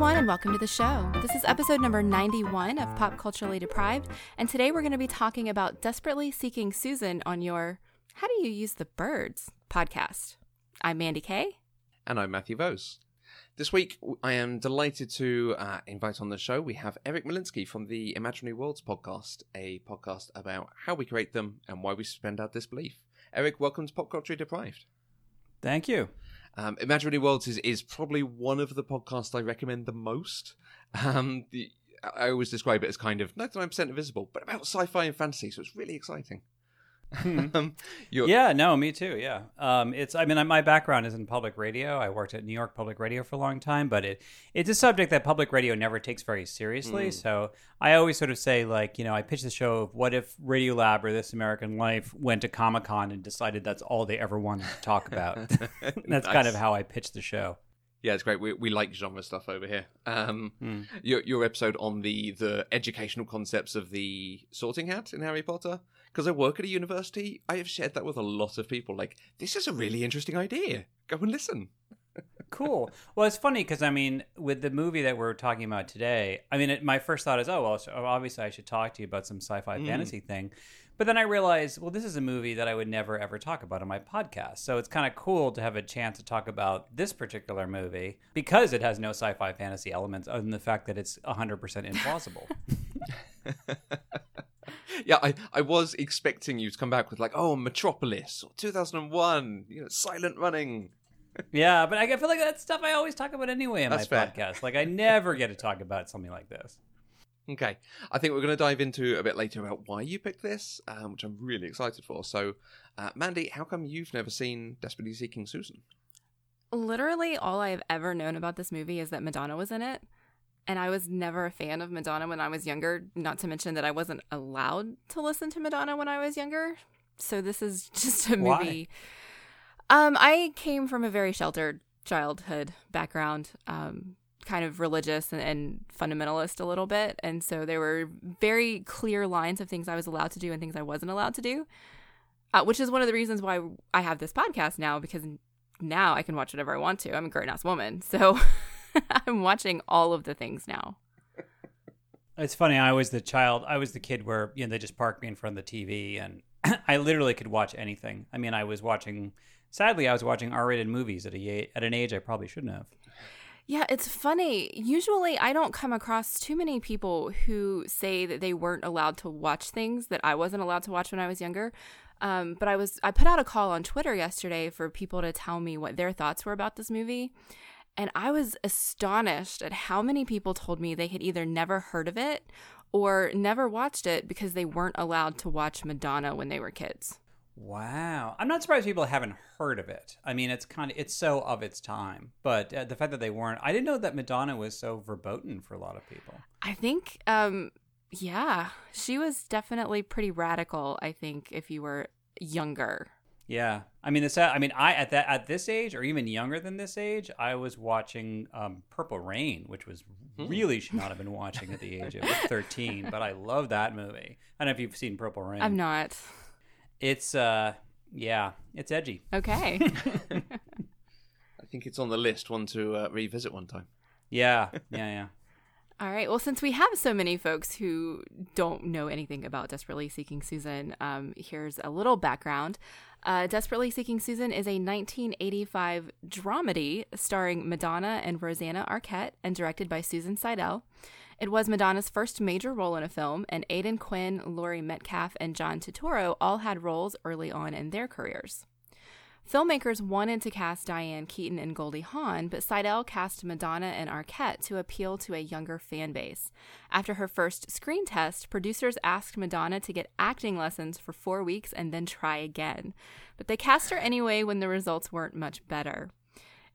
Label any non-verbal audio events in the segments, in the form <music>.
Hi, everyone, and welcome to the show. This is episode number 91 of Pop Culturally Deprived, and today we're going to be talking about Desperately Seeking Susan on your How Do You Use the Birds podcast. I'm Mandy Kay. And I'm Matthew Vose. This week, I am delighted to uh, invite on the show. We have Eric Molinsky from the Imaginary Worlds podcast, a podcast about how we create them and why we suspend our disbelief. Eric, welcome to Pop Culture Deprived. Thank you. Um, Imaginary Worlds is, is probably one of the podcasts I recommend the most. Um, the, I always describe it as kind of 99% invisible, but about sci fi and fantasy, so it's really exciting. Hmm. <laughs> um, yeah, no, me too. Yeah, um, it's. I mean, my background is in public radio. I worked at New York Public Radio for a long time, but it it's a subject that public radio never takes very seriously. Mm. So I always sort of say, like, you know, I pitch the show of what if Radiolab or This American Life went to Comic Con and decided that's all they ever wanted to talk about. <laughs> <laughs> that's nice. kind of how I pitch the show. Yeah, it's great. We, we like genre stuff over here. Um, mm. your your episode on the the educational concepts of the Sorting Hat in Harry Potter because I work at a university, I have shared that with a lot of people. Like, this is a really interesting idea. Go and listen. <laughs> cool. Well, it's funny because I mean, with the movie that we're talking about today, I mean, it, my first thought is, oh well, so obviously I should talk to you about some sci-fi mm. fantasy thing. But then I realized, well, this is a movie that I would never ever talk about on my podcast. So it's kind of cool to have a chance to talk about this particular movie because it has no sci-fi fantasy elements, other than the fact that it's 100% implausible. <laughs> yeah, I, I was expecting you to come back with like, oh, Metropolis or 2001, you know, Silent Running. <laughs> yeah, but I feel like that's stuff I always talk about anyway in that's my fair. podcast. Like I never get to talk about something like this. Okay, I think we're going to dive into a bit later about why you picked this, um, which I'm really excited for. So, uh, Mandy, how come you've never seen Desperately Seeking Susan? Literally, all I have ever known about this movie is that Madonna was in it and I was never a fan of Madonna when I was younger, not to mention that I wasn't allowed to listen to Madonna when I was younger. So this is <laughs> just a movie. Why? Um I came from a very sheltered childhood background. Um kind of religious and, and, fundamentalist a little bit. And so there were very clear lines of things I was allowed to do and things I wasn't allowed to do, uh, which is one of the reasons why I have this podcast now because now I can watch whatever I want to. I'm a grown ass woman. So <laughs> <laughs> I'm watching all of the things now. It's funny. I was the child. I was the kid where you know they just parked me in front of the TV, and <clears throat> I literally could watch anything. I mean, I was watching. Sadly, I was watching R-rated movies at a at an age I probably shouldn't have. Yeah, it's funny. Usually, I don't come across too many people who say that they weren't allowed to watch things that I wasn't allowed to watch when I was younger. Um, but I was I put out a call on Twitter yesterday for people to tell me what their thoughts were about this movie, and I was astonished at how many people told me they had either never heard of it or never watched it because they weren't allowed to watch Madonna when they were kids. Wow. I'm not surprised people haven't heard of it. I mean, it's kind of it's so of its time, but uh, the fact that they weren't I didn't know that Madonna was so verboten for a lot of people. I think um yeah, she was definitely pretty radical, I think if you were younger. Yeah, I mean, this. I mean, I at that at this age, or even younger than this age, I was watching um, Purple Rain, which was hmm. really should not have been <laughs> watching at the age of thirteen. but I love that movie. I don't know if you've seen Purple Rain. I'm not. It's uh, yeah, it's edgy. Okay. <laughs> I think it's on the list. One to uh, revisit one time. Yeah, yeah, yeah. All right. Well, since we have so many folks who don't know anything about Desperately Seeking Susan, um, here's a little background. Uh, Desperately Seeking Susan is a 1985 dramedy starring Madonna and Rosanna Arquette and directed by Susan Seidel. It was Madonna's first major role in a film, and Aidan Quinn, Laurie Metcalf, and John Turturro all had roles early on in their careers. Filmmakers wanted to cast Diane Keaton and Goldie Hawn, but Seidel cast Madonna and Arquette to appeal to a younger fan base. After her first screen test, producers asked Madonna to get acting lessons for four weeks and then try again. But they cast her anyway when the results weren't much better.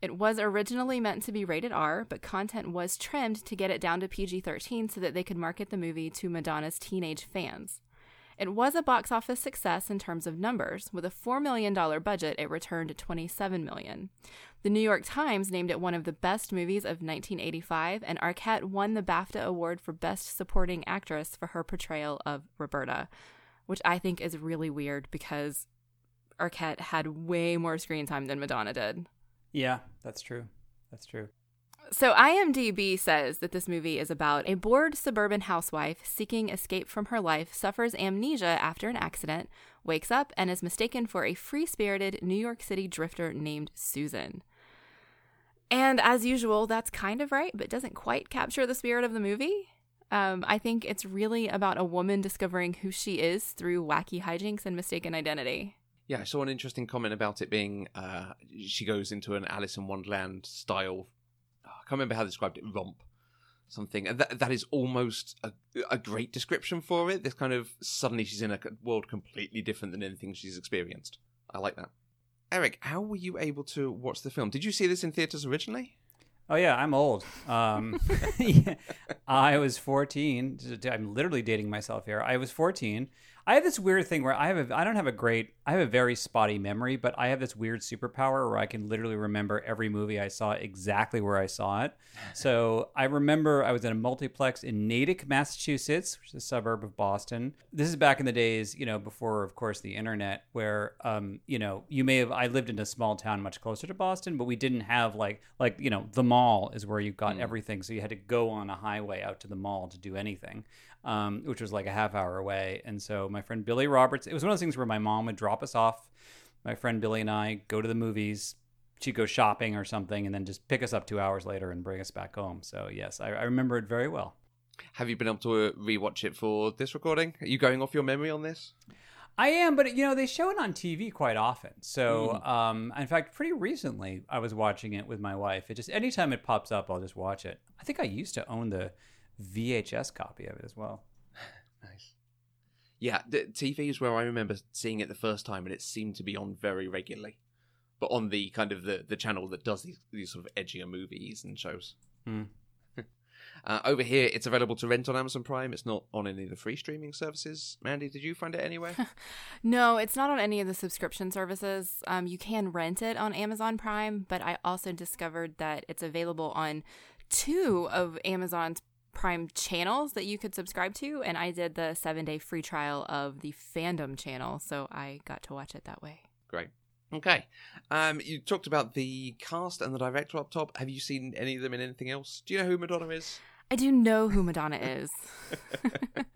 It was originally meant to be rated R, but content was trimmed to get it down to PG 13 so that they could market the movie to Madonna's teenage fans. It was a box office success in terms of numbers. With a $4 million budget, it returned 27 million. The New York Times named it one of the best movies of 1985, and Arquette won the BAFTA Award for Best Supporting Actress for her portrayal of Roberta, which I think is really weird because Arquette had way more screen time than Madonna did. Yeah, that's true. That's true. So, IMDb says that this movie is about a bored suburban housewife seeking escape from her life, suffers amnesia after an accident, wakes up, and is mistaken for a free spirited New York City drifter named Susan. And as usual, that's kind of right, but doesn't quite capture the spirit of the movie. Um, I think it's really about a woman discovering who she is through wacky hijinks and mistaken identity. Yeah, I saw an interesting comment about it being uh, she goes into an Alice in Wonderland style. I can't remember how they described it. Romp, something. And that that is almost a, a great description for it. This kind of suddenly she's in a world completely different than anything she's experienced. I like that. Eric, how were you able to watch the film? Did you see this in theaters originally? Oh yeah, I'm old. Um, <laughs> yeah, I was 14. I'm literally dating myself here. I was 14. I have this weird thing where I have a, I don't have a great I have a very spotty memory, but I have this weird superpower where I can literally remember every movie I saw exactly where I saw it. So I remember I was in a multiplex in Natick, Massachusetts, which is a suburb of Boston. This is back in the days, you know, before of course the internet, where um, you know, you may have I lived in a small town much closer to Boston, but we didn't have like like you know the mall is where you got mm. everything, so you had to go on a highway out to the mall to do anything um, which was like a half hour away. And so my friend Billy Roberts, it was one of those things where my mom would drop us off. My friend Billy and I go to the movies. She'd go shopping or something, and then just pick us up two hours later and bring us back home. So yes, I, I remember it very well. Have you been able to uh, rewatch it for this recording? Are you going off your memory on this? I am, but you know they show it on TV quite often. So, mm. um, in fact, pretty recently I was watching it with my wife. It just anytime it pops up, I'll just watch it. I think I used to own the VHS copy of it as well. <laughs> nice. Yeah, the TV is where I remember seeing it the first time, and it seemed to be on very regularly, but on the kind of the, the channel that does these, these sort of edgier movies and shows. Mm. <laughs> uh, over here, it's available to rent on Amazon Prime. It's not on any of the free streaming services. Mandy, did you find it anywhere? <laughs> no, it's not on any of the subscription services. Um, you can rent it on Amazon Prime, but I also discovered that it's available on two of Amazon's Prime channels that you could subscribe to, and I did the seven day free trial of the fandom channel, so I got to watch it that way. Great. Okay. Um, you talked about the cast and the director up top. Have you seen any of them in anything else? Do you know who Madonna is? I do know who Madonna is. <laughs>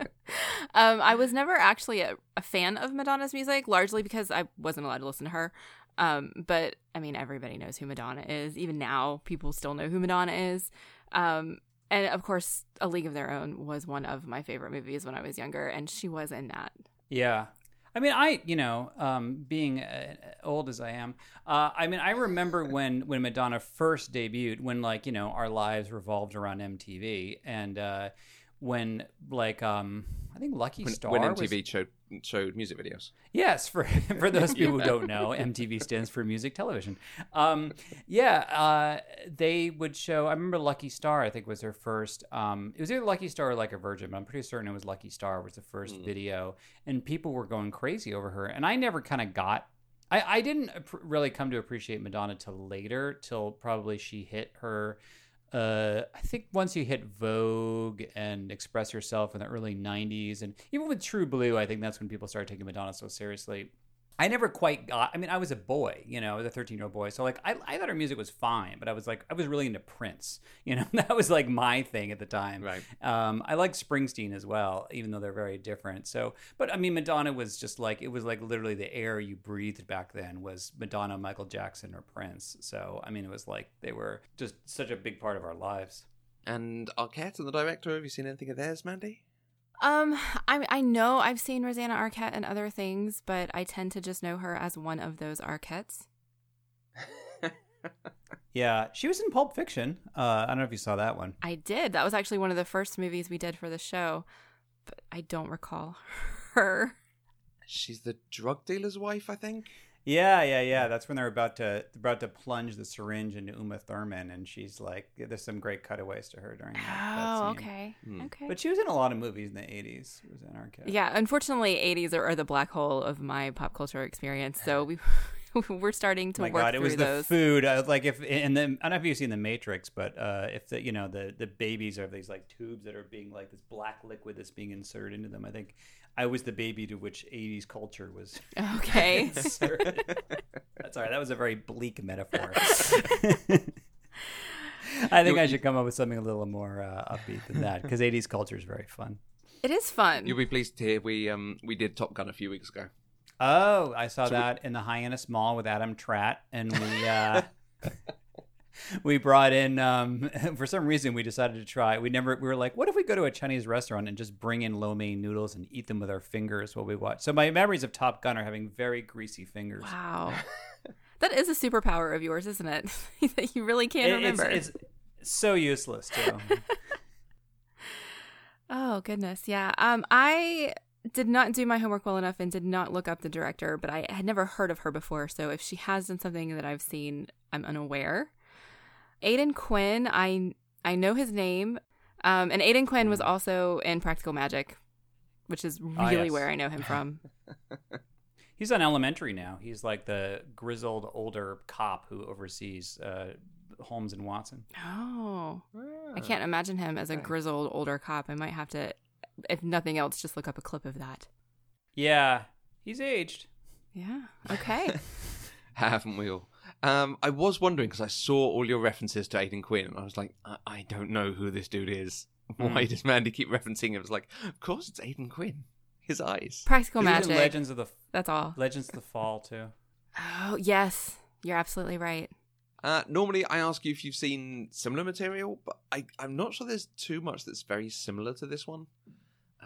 um, I was never actually a, a, fan of Madonna's music, largely because I wasn't allowed to listen to her. Um, but I mean, everybody knows who Madonna is. Even now, people still know who Madonna is. Um, and of course, A League of Their Own was one of my favorite movies when I was younger, and she was in that. Yeah. I mean, I you know, um, being uh, old as I am, uh, I mean, I remember when when Madonna first debuted, when like you know our lives revolved around MTV, and uh, when like um, I think Lucky when, Star when MTV was... showed showed music videos. Yes, for <laughs> for those <laughs> people yeah. who don't know, MTV stands for music television. Um, yeah, uh, they would show. I remember Lucky Star. I think was her first. Um, it was either Lucky Star or Like a Virgin, but I'm pretty certain it was Lucky Star was the first mm. video, and people were going crazy over her. And I never kind of got. I, I didn't really come to appreciate Madonna till later, till probably she hit her uh, I think once you hit Vogue and Express Yourself in the early 90s, and even with True Blue, I think that's when people started taking Madonna so seriously. I never quite got. I mean, I was a boy, you know, a 13 year old boy. So like, I, I thought her music was fine, but I was like, I was really into Prince. <laughs> You know, that was like my thing at the time. Right. Um, I like Springsteen as well, even though they're very different. So, but I mean, Madonna was just like it was like literally the air you breathed back then was Madonna, Michael Jackson, or Prince. So I mean, it was like they were just such a big part of our lives. And Arquette and the director, have you seen anything of theirs, Mandy? Um, I I know I've seen Rosanna Arquette and other things, but I tend to just know her as one of those Arquettes. <laughs> yeah, she was in Pulp Fiction. Uh, I don't know if you saw that one. I did. That was actually one of the first movies we did for the show, but I don't recall <laughs> her. She's the drug dealer's wife, I think. Yeah, yeah, yeah. That's when they're about to about to plunge the syringe into Uma Thurman, and she's like, "There's some great cutaways to her during that." Oh, that okay, hmm. okay. But she was in a lot of movies in the '80s. Was in Arquette. Yeah, unfortunately, '80s are, are, the black hole of my pop culture experience. So we. <laughs> we're starting to oh my work God, it was those. the food. Uh, like if and the, I don't know if you've seen the Matrix, but uh, if the you know the the babies are these like tubes that are being like this black liquid that's being inserted into them. I think I was the baby to which 80s culture was. <laughs> Okay. <laughs> That's all right. That was a very bleak metaphor. I think I should come up with something a little more uh, upbeat than that because 80s culture is very fun. It is fun. You'll be pleased to hear we um we did Top Gun a few weeks ago. Oh, I saw so that we... in the Hyannis Mall with Adam Tratt, and we uh, <laughs> we brought in um, <laughs> for some reason we decided to try. We never we were like, what if we go to a Chinese restaurant and just bring in lo mein noodles and eat them with our fingers while we watch? So my memories of Top Gun are having very greasy fingers. Wow. <laughs> that is a superpower of yours, isn't it? that you really can't it, remember. It's, it's so useless too. oh goodness, yeah. Um, I did not do my homework well enough and did not look up the director, but I had never heard of her before. So if she has done something that I've seen, I'm unaware. Aidan Quinn, I I know his name, um, and Aidan Quinn was also in Practical Magic, which is ah, really yes. where I know him from. <laughs> He's on Elementary now. He's like the grizzled older cop who oversees uh, Holmes and Watson. Oh, I can't imagine him as a grizzled older cop. I might have to, if nothing else, just look up a clip of that. Yeah, he's aged. Yeah. Okay. <laughs> Haven't we all? Um, I was wondering because I saw all your references to Aidan Quinn, and I was like, I, I don't know who this dude is. <laughs> Why mm. does Mandy keep referencing him? It was like, of course it's Aidan Quinn. His eyes. Practical magic. Legends of the. That's all. Legends of the Fall too. Oh yes, you're absolutely right. Uh, normally, I ask you if you've seen similar material, but I, I'm not sure there's too much that's very similar to this one.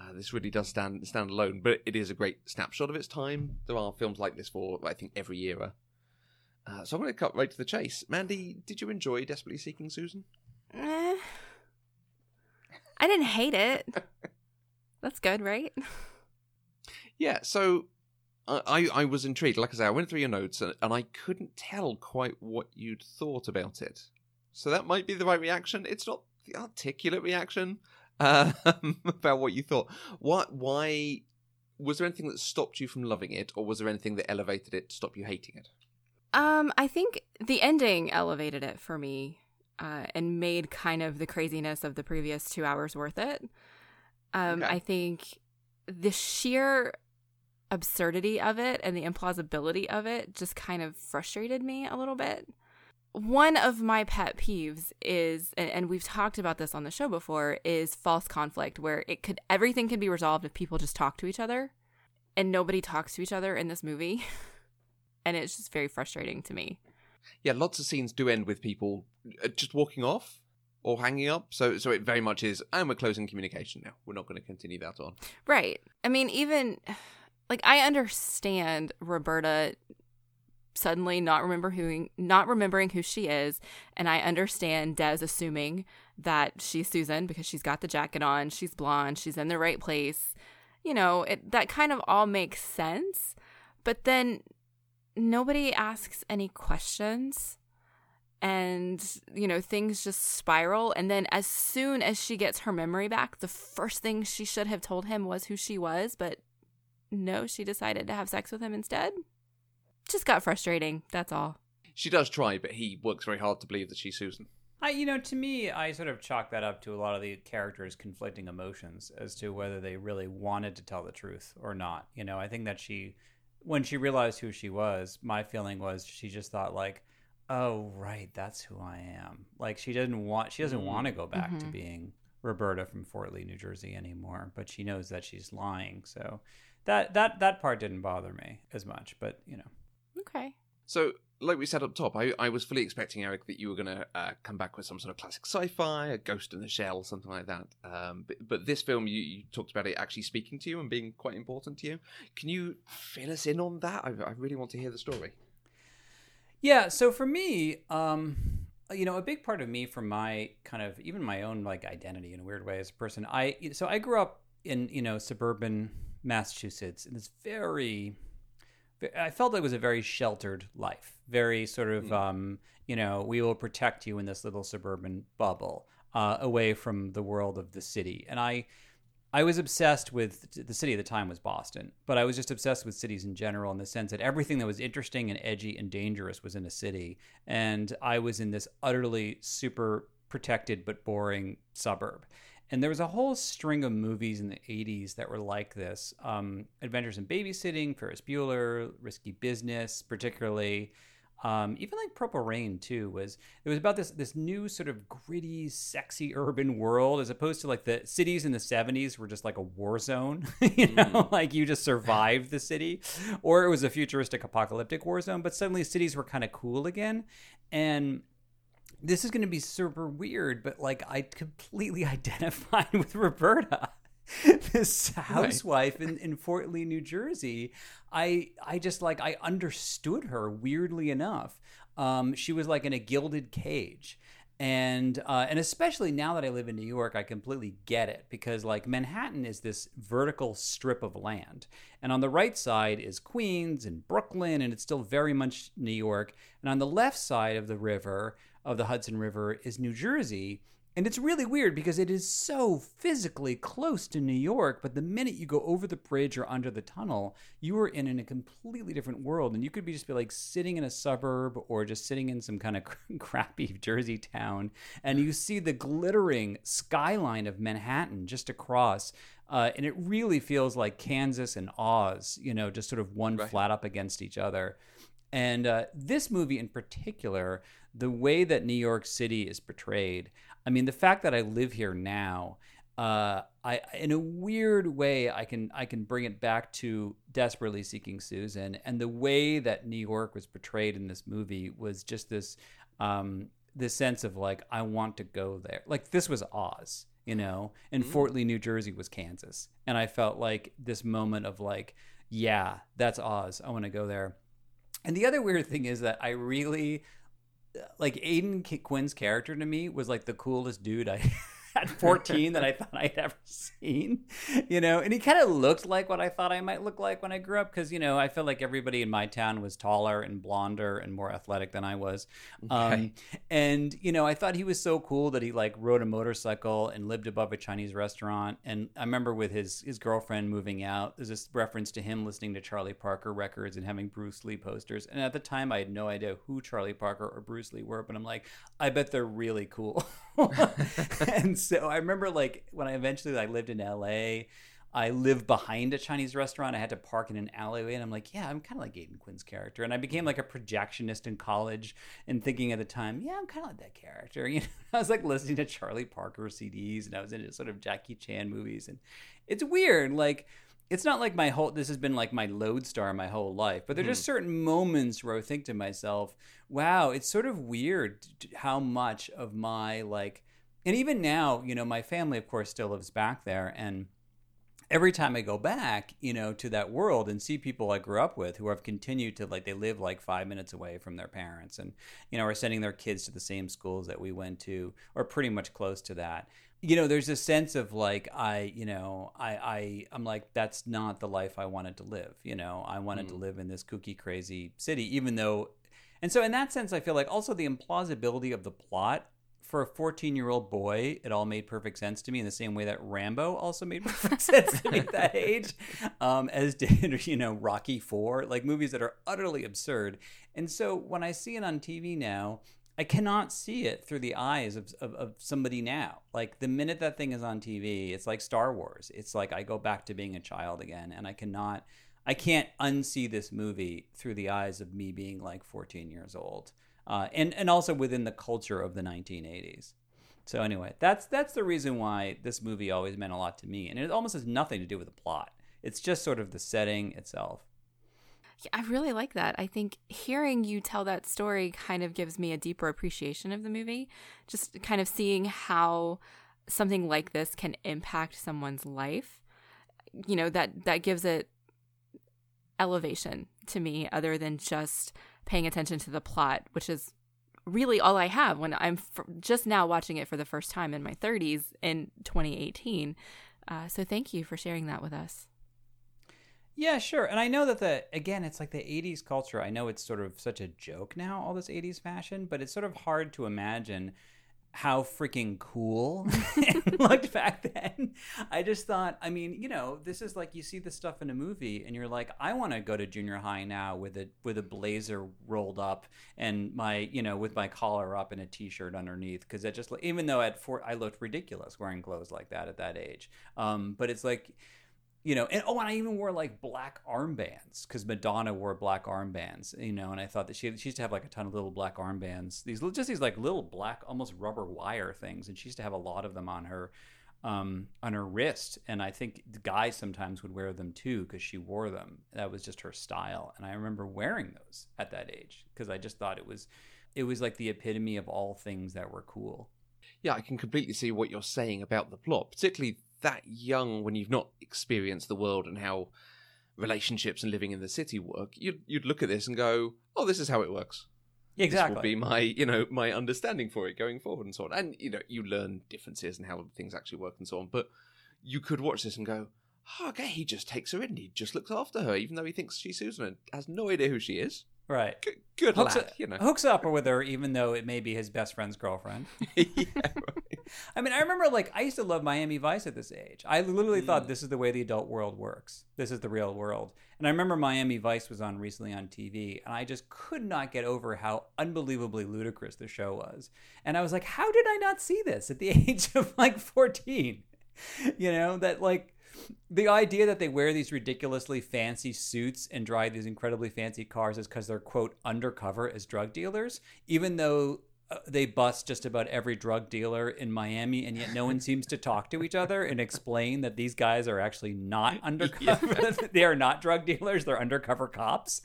Uh, this really does stand stand alone, but it is a great snapshot of its time. There are films like this for I think every era. Uh, so I'm going to cut right to the chase. Mandy, did you enjoy Desperately Seeking Susan? Eh, I didn't hate it. <laughs> That's good, right? Yeah, so I, I was intrigued. Like I say, I went through your notes and, and I couldn't tell quite what you'd thought about it. So that might be the right reaction. It's not the articulate reaction um, <laughs> about what you thought. What? Why? Was there anything that stopped you from loving it, or was there anything that elevated it to stop you hating it? Um, I think the ending elevated it for me, uh, and made kind of the craziness of the previous two hours worth it. Um, okay. I think the sheer absurdity of it and the implausibility of it just kind of frustrated me a little bit. One of my pet peeves is, and we've talked about this on the show before, is false conflict, where it could everything can be resolved if people just talk to each other, and nobody talks to each other in this movie. <laughs> and it's just very frustrating to me. Yeah, lots of scenes do end with people uh, just walking off or hanging up. So so it very much is and we're closing communication now. We're not going to continue that on. Right. I mean even <sighs> like I understand Roberta suddenly not remember who not remembering who she is. And I understand Des assuming that she's Susan because she's got the jacket on, she's blonde, she's in the right place. You know, it that kind of all makes sense. But then nobody asks any questions. And you know things just spiral. And then as soon as she gets her memory back the first thing she should have told him was who she was. But no she decided to have sex with him instead just got frustrating that's all she does try but he works very hard to believe that she's susan I, you know, to me, I sort of chalk that up to a lot of the characters' conflicting emotions as to whether they really wanted to tell the truth or not. You know, I think that she when she realized who she was, my feeling was she just thought like, "Oh, right, that's who I am." Like she didn't want she doesn't mm-hmm. want to go back mm-hmm. to being Roberta from Fort Lee, New Jersey anymore, but she knows that she's lying. So that that that part didn't bother me as much, but you know. Okay. So like we said up top, I, I was fully expecting Eric that you were going to uh, come back with some sort of classic sci-fi, a Ghost in the Shell, something like that. Um, but, but, this film, you, you, talked about it actually speaking to you and being quite important to you. Can you fill us in on that? I, I really want to hear the story. Yeah. So for me, um, you know, a big part of me, from my kind of even my own like identity in a weird way as a person, I so I grew up in you know suburban Massachusetts in this very I felt like it was a very sheltered life, very sort of, mm. um, you know, we will protect you in this little suburban bubble, uh, away from the world of the city. And I, I was obsessed with the city at the time was Boston, but I was just obsessed with cities in general in the sense that everything that was interesting and edgy and dangerous was in a city, and I was in this utterly super protected but boring suburb. And there was a whole string of movies in the 80s that were like this um, Adventures in Babysitting, Ferris Bueller, Risky Business, particularly. um, even like Purple Rain too was it was about this this new sort of gritty, sexy <laughs> urban world as opposed to like the cities in the '70s were just like a war zone, <laughs> you know, mm. like you just survived the city, or it was a futuristic apocalyptic war zone. But suddenly cities were kind of cool again, and this is going to be super weird, but like I completely <laughs> identified with Roberta. <laughs> this housewife right. in, in Fort Lee, New Jersey. I I just like I understood her weirdly enough. Um, she was like in a gilded cage. And uh, and especially now that I live in New York, I completely get it because like Manhattan is this vertical strip of land, and on the right side is Queens and Brooklyn, and it's still very much New York. And on the left side of the river, of the Hudson River is New Jersey. And it's really weird because it is so physically close to New York, but the minute you go over the bridge or under the tunnel, you are in, in a completely different world. And you could be just be like sitting in a suburb or just sitting in some kind of <laughs> crappy Jersey town, and you see the glittering skyline of Manhattan just across. Uh, and it really feels like Kansas and Oz, you know, just sort of one right. flat up against each other. And uh, this movie in particular, the way that New York City is portrayed, I mean, the fact that I live here now, uh, I in a weird way I can I can bring it back to desperately seeking Susan and the way that New York was portrayed in this movie was just this um, this sense of like I want to go there. Like this was Oz you know and mm-hmm. Fort Lee New Jersey was Kansas. And I felt like this moment of like yeah that's Oz. I want to go there and the other weird thing is that I really like Aidan Quinn's character to me was like the coolest dude I <laughs> at 14 that I <laughs> thought I'd ever seen, you know, and he kind of looked like what I thought I might look like when I grew up because, you know, I feel like everybody in my town was taller and blonder and more athletic than I was. Okay. Um, and, you know, I thought he was so cool that he like rode a motorcycle and lived above a Chinese restaurant. And I remember with his, his girlfriend moving out, there's this reference to him listening to Charlie Parker records and having Bruce Lee posters. And at the time, I had no idea who Charlie Parker or Bruce Lee were, but I'm like, I bet they're really cool. <laughs> and so I remember like when I eventually like lived in LA, I lived behind a Chinese restaurant. I had to park in an alleyway, and I'm like, yeah, I'm kind of like Aidan Quinn's character. And I became like a projectionist in college, and thinking at the time, yeah, I'm kind of like that character. <laughs> You know, I was like listening to Charlie Parker CDs, and I was into sort of Jackie Chan movies, and it's weird, like it's not like my whole this has been like my lodestar my whole life but there are just mm. certain moments where i think to myself wow it's sort of weird how much of my like and even now you know my family of course still lives back there. And every time i go back you know to that world and see people i grew up with who have continued to like they live like five minutes away from their parents and you know are sending their kids to the same schools that we went to or pretty much close to that. You know there's a sense of like i you know i i i'm like that's not the life i wanted to live you know? I wanted mm. to live in this kooky crazy city even though and so in that sense i feel like also the implausibility of the plot for a 14 year old boy it all made perfect sense to me in the same way that rambo also made <laughs> perfect sense to me at that <laughs> age um, as did <laughs> you know rocky 4 like movies that are utterly absurd and so when i see it on tv now I cannot see it through the eyes of, of, of, somebody now. Like the minute that thing is on TV, it's like Star Wars. It's like I go back to being a child again, and I cannot, I can't unsee this movie through the eyes of me being like 14 years old, uh, and and also within the culture of the 1980s. So anyway, that's that's the reason why this movie always meant a lot to me, and it almost has nothing to do with the plot. It's just sort of the setting itself. Yeah, I really like that. I think hearing you tell that story kind of gives me a deeper appreciation of the movie. Just kind of seeing how something like this can impact someone's life. You know, that that gives it elevation to me other than just paying attention to the plot, which is really all I have when I'm f- just now watching it for the first time in my 30s in 2018. Uh, so thank you for sharing that with us. Yeah, sure. And I know that the again, it's like the '80s culture. I know it's sort of such a joke now, all this '80s fashion, but it's sort of hard to imagine how freaking cool <laughs> <laughs> it looked back then. I just thought, I mean, you know, this is like you see the stuff in a movie and you're like, I want to go to junior high now with a with a blazer rolled up and my, you know, with my collar up and a t-shirt underneath because it just even though at four I looked ridiculous wearing clothes like that at that age. Um, but it's like you know, and oh, and I even wore like black armbands because Madonna wore black armbands, you know, and I thought that she she used to have like a ton of little black armbands, these little just these like little black, almost rubber wire things, and she used to have a lot of them on her um, on her wrist, and I think guys sometimes would wear them too because she wore them. That was just her style, and I remember wearing those at that age because I just thought it was it was like the epitome of all things that were cool. Yeah, I can completely see what you're saying about the plot, particularly that young when you've not experienced the world and how relationships and living in the city work, you'd you'd look at this and go, "Oh, this is how it works." Exactly. This will be my, you know, my understanding for it going forward and so on. And you know, you learn differences and how things actually work and so on. But you could watch this and go, oh, "Okay, he just takes her in. He just looks after her, even though he thinks she's Susan and has no idea who she is." Right. G- good hooks lad, up, you know. Hooks up with her, even though it may be his best friend's girlfriend. <laughs> yeah, right. I mean, I remember like I used to love Miami Vice at this age. I literally Mm. thought this is the way the adult world works. This is the real world. And I remember Miami Vice was on recently on TV, and I just could not get over how unbelievably ludicrous the show was. And I was like, how did I not see this at the <laughs> age of like 14? You know, that like the idea that they wear these ridiculously fancy suits and drive these incredibly fancy cars is because they're quote undercover as drug dealers, even though they bust just about every drug dealer in Miami, and yet no one <laughs> seems to talk to each other and explain that these guys are actually not <laughs> undercover. <laughs> they are not drug dealers; they're undercover cops.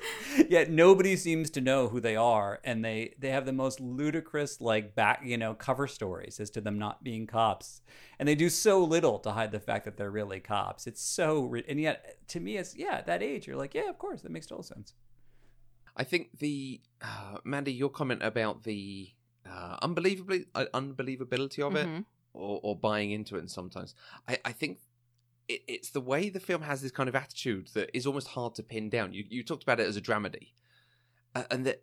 Yet nobody seems to know who they are, and they they have the most ludicrous like back you know cover stories as to them not being cops, and they do so little to hide the fact that they're really cops. It's so, and yet to me, it's yeah, at that age, you're like, yeah, of course, that makes total sense. I think the uh, Mandy, your comment about the uh, unbelievably uh, unbelievability of it, Mhm. or, or buying into it, and sometimes I, I think it, it's the way the film has this kind of attitude that is almost hard to pin down. You you talked about it as a dramedy, uh, and that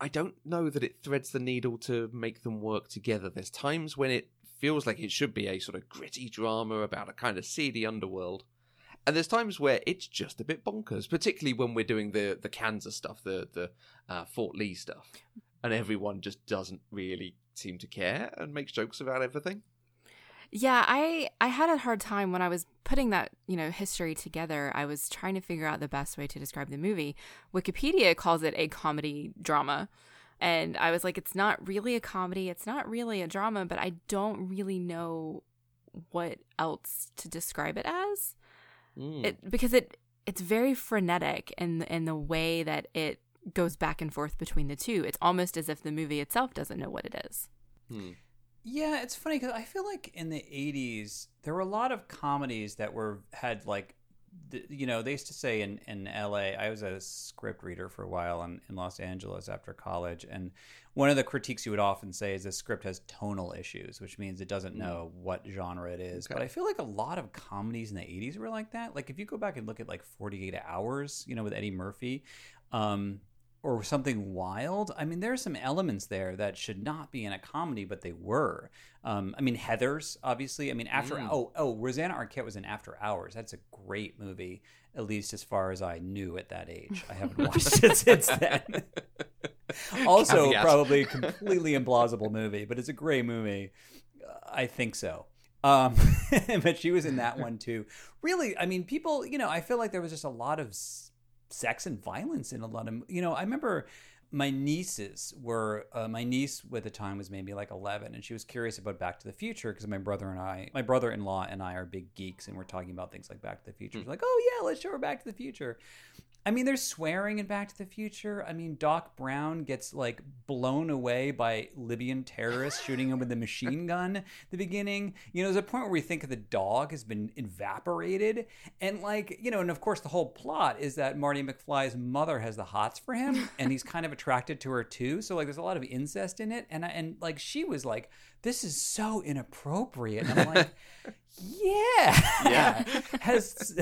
I don't know that it threads the needle to make them work together. There's times when it feels like it should be a sort of gritty drama about a kind of seedy underworld. And there's times where it's just a bit bonkers, particularly when we're doing the the Kansas stuff, the the uh, Fort Lee stuff, and everyone just doesn't really seem to care and makes jokes about everything. Yeah, I I had a hard time when I was putting that, you know, history together. I was trying to figure out the best way to describe the movie. Wikipedia calls it a comedy drama. And I was like it's not really a comedy, it's not really a drama, but I don't really know what else to describe it as. Mm. It because it it's very frenetic in in the way that it goes back and forth between the two. It's almost as if the movie itself doesn't know what it is. Hmm. Yeah, it's funny because I feel like in the '80s there were a lot of comedies that were had like, the, you know, they used to say in in LA. I was a script reader for a while in, in Los Angeles after college, and one of the critiques you would often say is the script has tonal issues, which means it doesn't know what genre it is. Okay. But I feel like a lot of comedies in the '80s were like that. Like if you go back and look at like 48 Hours, you know, with Eddie Murphy. Um, or something wild. I mean, there are some elements there that should not be in a comedy, but they were. Um, I mean, Heathers obviously. I mean, after Mm. oh oh, Rosanna Arquette was in After Hours. That's a great movie, at least as far as I knew at that age. I haven't <laughs> watched it since then. <laughs> also, Caveat. probably a completely implausible movie, but it's a great movie. Uh, I think so. Um, <laughs> but she was in that one too. Really, I mean, people. You know, I feel like there was just a lot of s- sex and violence in a lot of. You know, I remember my nieces were uh, my niece at the time was maybe like 11 and she was curious about back to the future because my brother and i my brother-in-law and i are big geeks and we're talking about things like back to the future She's like oh yeah let's show her back to the future I mean, there's swearing in Back to the Future. I mean, Doc Brown gets like blown away by Libyan terrorists shooting him with a machine gun. At the beginning, you know, there's a point where we think the dog has been evaporated, and like, you know, and of course, the whole plot is that Marty McFly's mother has the hots for him, <laughs> and he's kind of attracted to her too. So like, there's a lot of incest in it, and I, and like, she was like, "This is so inappropriate," and I'm like, <laughs> "Yeah, Yeah. <laughs> has."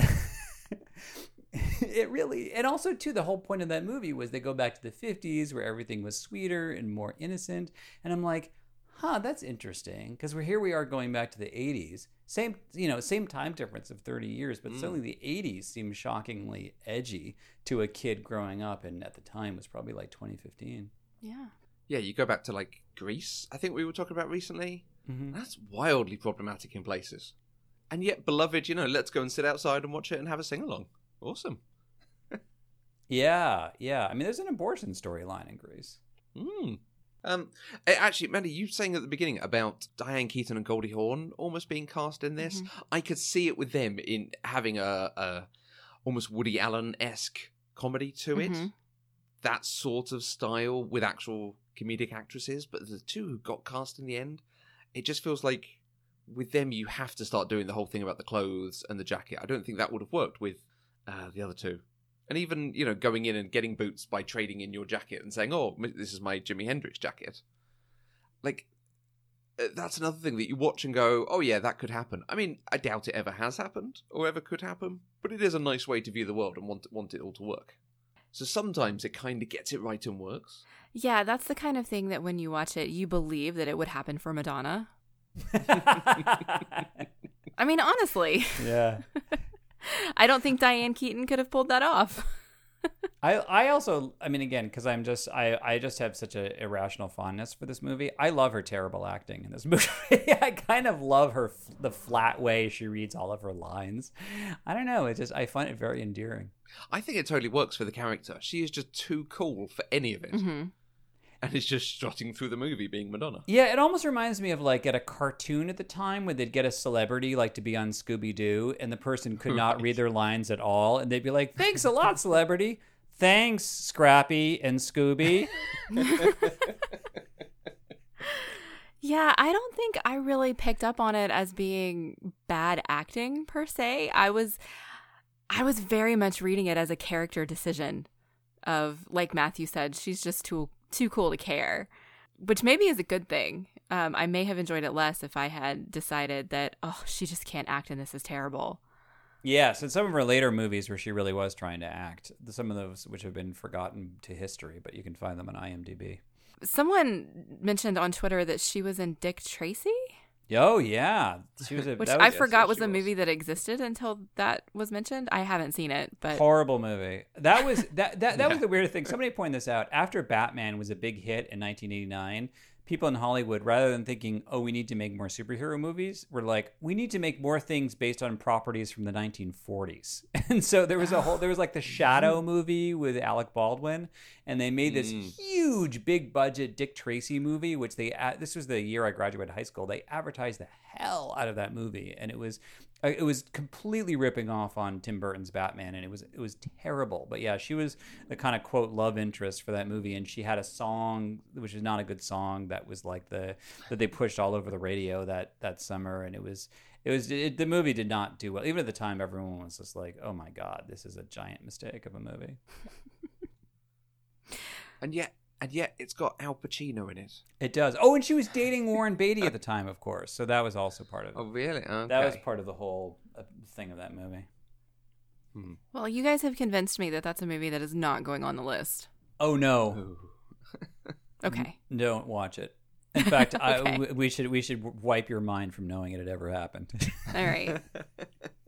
<laughs> it really and also too the whole point of that movie was they go back to the 50s where everything was sweeter and more innocent and i'm like huh that's interesting because we're here we are going back to the 80s same you know same time difference of 30 years but suddenly the 80s seems shockingly edgy to a kid growing up and at the time was probably like 2015 Yeah. Yeah, you go back to like Grease. I think we were talking about recently. mm-hmm. That's wildly problematic in places. and yet beloved. You know, let's go and sit outside and watch it and have a sing along. Awesome. yeah, yeah. I mean, there's an abortion storyline in Grease. Hmm. Um, actually, Mandy, you saying at the beginning about Diane Keaton and Goldie Hawn almost being cast in this, mm-hmm. I could see it with them in having a, a almost Woody Allen esque comedy to it. Mm-hmm. That sort of style with actual comedic actresses, but the two who got cast in the end, it just feels like with them you have to start doing the whole thing about the clothes and the jacket. I don't think that would have worked with uh, the other two. And even you know going in and getting boots by trading in your jacket and saying, "Oh, this is my Jimi Hendrix jacket," like uh, that's another thing that you watch and go, "Oh yeah, that could happen." I mean, I doubt it ever has happened or ever could happen, but it is a nice way to view the world and want want it all to work. So sometimes it kind of gets it right and works. Yeah, that's the kind of thing that when you watch it, you believe that it would happen for Madonna. <laughs> I mean, honestly. Yeah. <laughs> I don't think Diane Keaton could have pulled that off. <laughs> I I also I mean again because I'm just I I just have such an irrational fondness for this movie. I love her terrible acting in this <laughs> movie. I kind of love her the flat way she reads all of her lines. I don't know. It just I find it very endearing. I think it totally works for the character. She is just too cool for any of it. Mm-hmm. And is just strutting through the movie being Madonna. Yeah, it almost reminds me of like at a cartoon at the time where they'd get a celebrity like to be on Scooby Doo and the person could not right. read their lines at all. And they'd be like, Thanks a lot, <laughs> celebrity. Thanks, Scrappy and Scooby. <laughs> yeah, I don't think I really picked up on it as being bad acting per se. I was I was very much reading it as a character decision of like Matthew said, she's just too too cool to care, which maybe is a good thing. Um, I may have enjoyed it less if I had decided that oh she just can't act and this is terrible. Yes, and some of her later movies where she really was trying to act. Some of those which have been forgotten to history, but you can find them on IMDb. Someone mentioned on Twitter that she was in Dick Tracy. Oh yeah, she was. A, which was, I forgot was a movie that existed until that was mentioned. I haven't seen it, but horrible movie. That was that that, that yeah. was the weird thing. Somebody pointed this out after Batman was a big hit in 1989 people in Hollywood, rather than thinking, oh, we need to make more superhero movies, were like, we need to make more things based on properties from the 1940s. <laughs> And so there was a whole, there was like the Shadow movie with Alec Baldwin, and they made this mm. huge, big budget Dick Tracy movie, which they, this was the year I graduated high school. They advertised the hell out of that movie, and it was it was completely ripping off on Tim Burton's Batman, and it was it was terrible. But yeah, she was the kind of quote love interest for that movie, and she had a song which is not a good song that was like the that they pushed all over the radio that that summer, and it was it was it, the movie did not do well. Even at the time, everyone was just like, "Oh my god, this is a giant mistake of a movie." and yet, and yet it's got Al Pacino in it. It does. Oh, and she was dating Warren Beatty at the time, of course. So that was also part of it. Oh, really? Okay. That was part of the whole uh, thing of that movie. Hmm. Well, you guys have convinced me that that's a movie that is not going on the list. Oh no. <laughs> okay. Don't watch it. In fact, <laughs> okay. I, we should we should wipe your mind from knowing it had ever happened. All right. <laughs>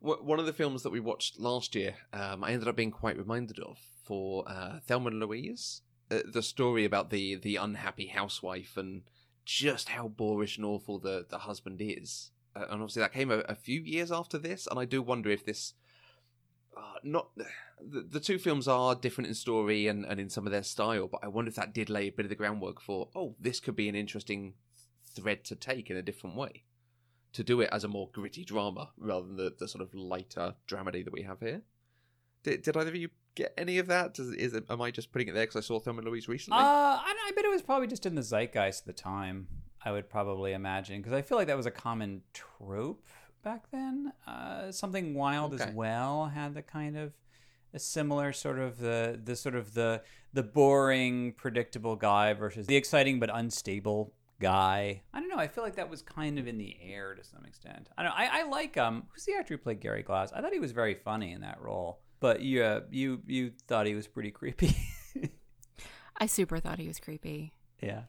One of the films that we watched last year, um, I ended up being quite reminded of for uh, Thelma and Louise. Uh, the story about the the unhappy housewife and just how boorish and awful the, the husband is. Uh, and obviously, that came a, a, few years after this, and I do wonder if this. Uh, not the, the two films are different in story and, and in some of their style, but I wonder if that did lay a bit of the groundwork for oh, this could be an interesting thread to take in a different way, to do it as a more gritty drama rather than the, the sort of lighter dramedy that we have here. Did, did either of you get any of that? Does, is it, am I just putting it there because I saw Thelma and Louise recently? Uh, I, I bet it was probably just in the zeitgeist at the time. I would probably imagine because I feel like that was a common trope back then. Uh, something wild okay. as well had the kind of a similar sort of the the sort of the the boring, predictable guy versus the exciting but unstable guy. I don't know. I feel like that was kind of in the air to some extent. I don't. Know, I, I like um. Who's the actor who played Gary Glass? I thought he was very funny in that role. But yeah, you you thought he was pretty creepy. I super thought he was creepy. <laughs> Yeah.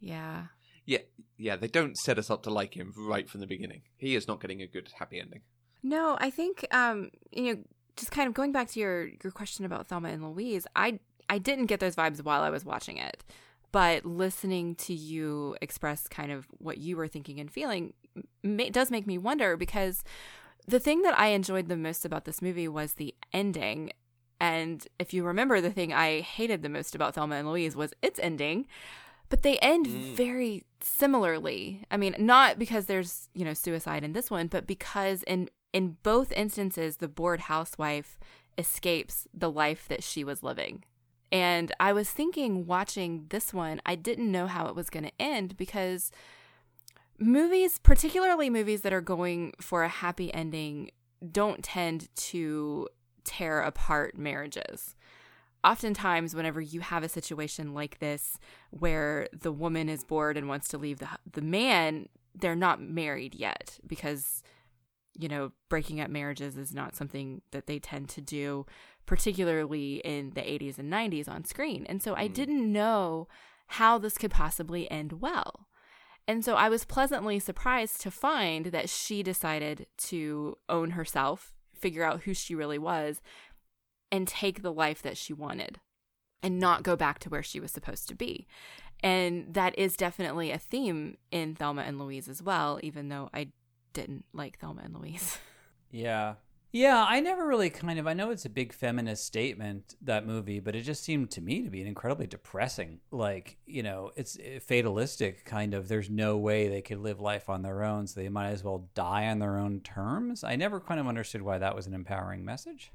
Yeah. Yeah, yeah, they don't set us up to like him right from the beginning. He is not getting a good happy ending. No, I think um, you know, just kind of going back to your your question about Thelma and Louise, I I didn't get those vibes while I was watching it. But listening to you express kind of what you were thinking and feeling, ma- does make me wonder because the thing that I enjoyed the most about this movie was the ending. And if you remember, the thing I hated the most about Thelma and Louise was its ending. But they end mm. very similarly. I mean, not because there's, you know, suicide in this one, but because in in both instances the bored housewife escapes the life that she was living. And I was thinking watching this one, I didn't know how it was going to end because movies, particularly movies that are going for a happy ending, don't tend to tear apart marriages. Oftentimes, whenever you have a situation like this where the woman is bored and wants to leave the, the man, they're not married yet because, you know, breaking up marriages is not something that they tend to do, particularly in the 80s and 90s on screen. And so I mm. didn't know how this could possibly end well. And so I was pleasantly surprised to find that she decided to own herself, figure out who she really was, and take the life that she wanted and not go back to where she was supposed to be. And that is definitely a theme in Thelma and Louise as well, even though I didn't like Thelma and Louise. <laughs> Yeah. Yeah, I never really kind of. I know it's a big feminist statement that movie, but it just seemed to me to be an incredibly depressing. Like you know, it's eh, fatalistic kind of. There's no way they could live life on their own, so they might as well die on their own terms. I never kind of understood why that was an empowering message.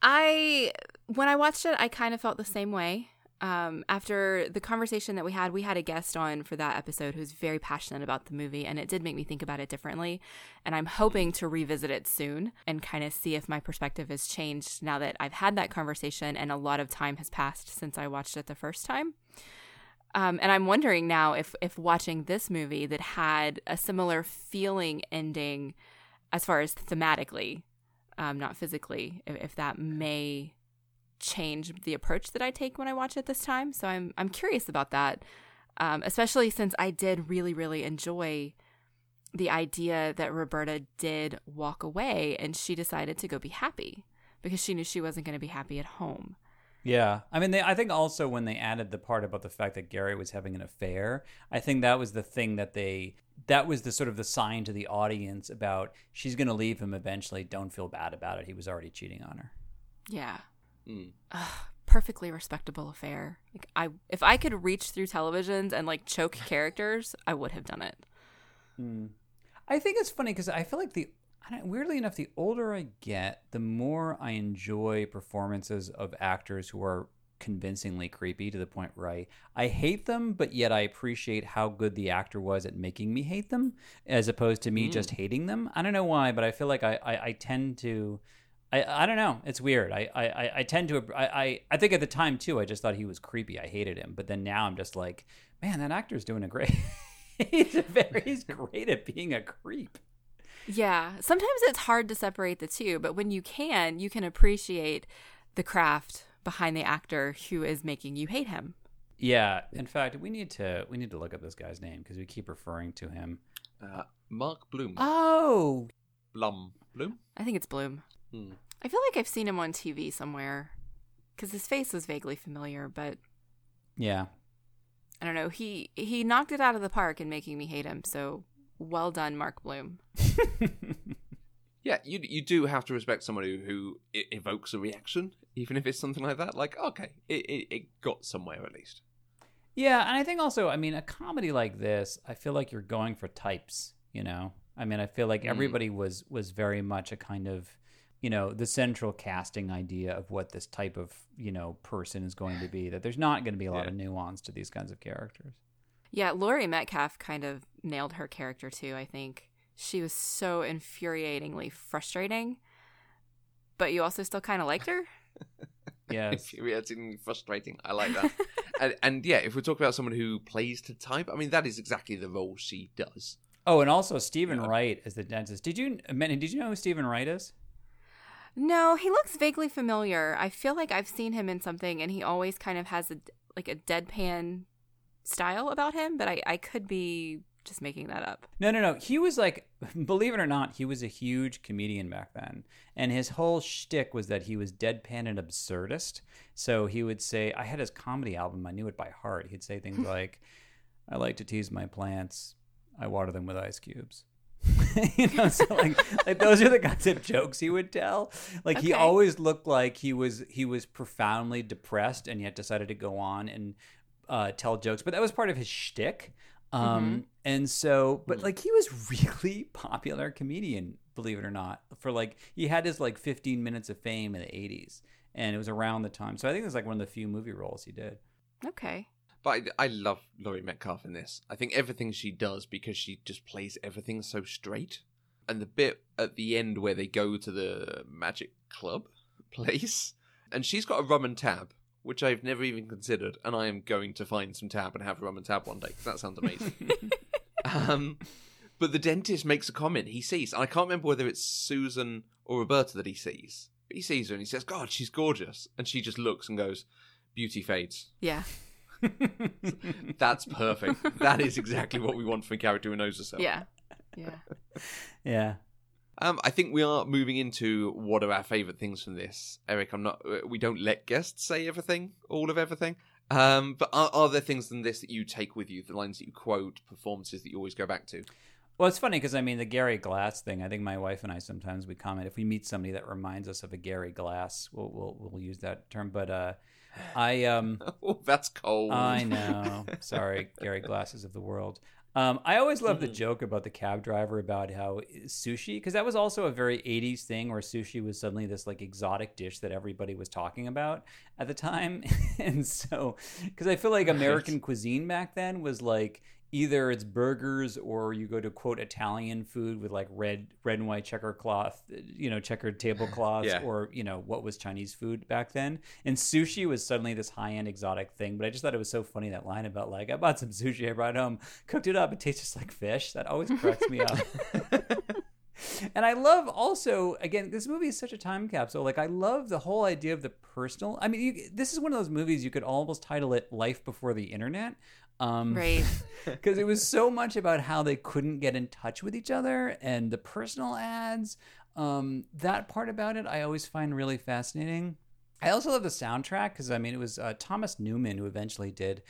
I when I watched it, I kind of felt the same way um, after the conversation that we had, we had a guest on for that episode who's very passionate about the movie, and it did make me think about it differently. And I'm hoping to revisit it soon and kind of see if my perspective has changed now that I've had that conversation and a lot of time has passed since I watched it the first time. Um, and I'm wondering now if if watching this movie that had a similar feeling ending, as far as thematically, um, not physically, if, if that may change the approach that I take when I watch it this time. So I'm I'm curious about that, um, especially since I did really really enjoy the idea that Roberta did walk away and she decided to go be happy because she knew she wasn't going to be happy at home. Yeah, I mean, they, I think also when they added the part about the fact that Gary was having an affair, I think that was the thing that they that was the sort of the sign to the audience about she's going to leave him eventually. Don't feel bad about it. He was already cheating on her. Yeah. Mm. Ugh, perfectly respectable affair. Like I, if I could reach through televisions and like choke <laughs> characters, I would have done it. Mm. I think it's funny because I feel like the weirdly enough, the older I get, the more I enjoy performances of actors who are convincingly creepy to the point where I, I hate them, but yet I appreciate how good the actor was at making me hate them, as opposed to me mm. just hating them. I don't know why, but I feel like I, I, I tend to I, I don't know. It's weird. I, I, I tend to I, I, I think at the time too. I just thought he was creepy. I hated him. But then now I'm just like, man, that actor's doing a great. <laughs> he's a very he's great at being a creep. Yeah. Sometimes it's hard to separate the two, but when you can, you can appreciate the craft behind the actor who is making you hate him. Yeah. In fact, we need to we need to look up this guy's name because we keep referring to him. Uh, Mark Bloom. Oh. Blum. Bloom. I think it's Bloom. Hmm. I feel like I've seen him on TV somewhere because his face was vaguely familiar, but yeah, I don't know. He he knocked it out of the park in making me hate him. So well done, Mark Bloom. <laughs> yeah, you you do have to respect someone who, who evokes a reaction, even if it's something like that. Like, okay, it, it, it got somewhere at least. Yeah, and I think also, I mean, a comedy like this, I feel like you're going for types. You know, I mean, I feel like hmm. everybody mm. was was very much a kind of you know the central casting idea of what this type of you know person is going to be that there's not going to be a lot yeah. of nuance to these kinds of characters yeah laurie metcalf kind of nailed her character too i think she was so infuriatingly frustrating but you also still kind of liked her <laughs> yeah infuriating frustrating i like that <laughs> and, and yeah if we talk about someone who plays to type i mean that is exactly the role she does Oh, and also Steven yeah. Wright is the dentist. Did you, did you know who Steven Wright is? No, he looks vaguely familiar. I feel like I've seen him in something, and he always kind of has a like a deadpan style about him. But I, I could be just making that up. No, no, no. He was like, <laughs> believe it or not, he was a huge comedian back then, and his whole shtick was that he was deadpan and absurdist. So he would say, I had his comedy album, I knew it by heart. He'd say things <laughs> like, "I like to tease my plants." I water them with ice cubes. <laughs> you know, so like, like those are the kinds of jokes he would tell. Like okay. he always looked like he was he was profoundly depressed, and yet decided to go on and uh, tell jokes. But that was part of his shtick. Um, mm-hmm. and so, but like he was really <laughs> popular comedian, believe it or not. For like he had his like 15 minutes of fame in the 80s, and it was around the time. So I think it was like one of the few movie roles he did. Okay. But I, I love Laurie Metcalf in this. I think everything she does because she just plays everything so straight. And the bit at the end where they go to the magic club <laughs> place, and she's got a rum and tab, which I've never even considered, and I am going to find some tab and have a rum and tab one day because that sounds amazing. <laughs> um, but the dentist makes a comment. He sees, and I can't remember whether it's Susan or Roberta that he sees. But he sees her and he says, "God, she's gorgeous," and she just looks and goes, "Beauty fades." Yeah. <laughs> That's perfect. That is exactly what we want from a character who knows herself. Yeah. Yeah. yeah. Um, I think we are moving into what are our favourite things from this. Eric, I'm not. Uh, we don't let guests say everything, all of everything. Um, but are, are there things in this that you take with you, the lines that you quote, performances that you always go back to? Well, it's funny because I mean the Gary Glass thing. I think my wife and I sometimes we comment if we meet somebody that reminds us of a Gary Glass, we'll we'll, we'll use that term. But uh, I um <laughs> oh, that's cold. I know. Sorry, Gary Glasses of the world. Um, I always love the mm-hmm. joke about the cab driver about how sushi, because that was also a very 80s thing where sushi was suddenly this like exotic dish that everybody was talking about at the time. <laughs> and so, because I feel like American right. cuisine back then was like, either it's burgers or you go to quote Italian food with like red red and white checker cloth, you know, checkered tablecloths, yeah. or you know what was Chinese food back then. And sushi was suddenly this high end exotic thing. But I just thought it was so funny that line about like I bought some sushi, I brought home, cooked it up, it tastes just like fish. That always cracks me up. <laughs> and I love also again this movie is such a time capsule. Like I love the whole idea of the personal. I mean, you, this is one of those movies you could almost title it "Life Before the Internet," Um, right. <laughs> Because it was so much about how they couldn't get in touch with each other and the personal ads. Um, that part about it I always find really fascinating. I also love the soundtrack because I mean it was uh, Thomas Newman who eventually did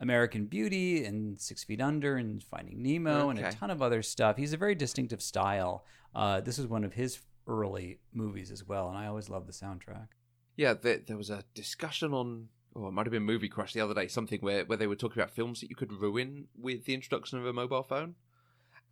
American Beauty and Six Feet Under and Finding Nemo okay. and a ton of other stuff. He's a very distinctive style. Uh, this was one of his early movies as well, and I always love the soundtrack. Yeah, there, there was a discussion on oh, it might have been Movie Crush the other day, something where, where they were talking about films that you could ruin with the introduction of a mobile phone.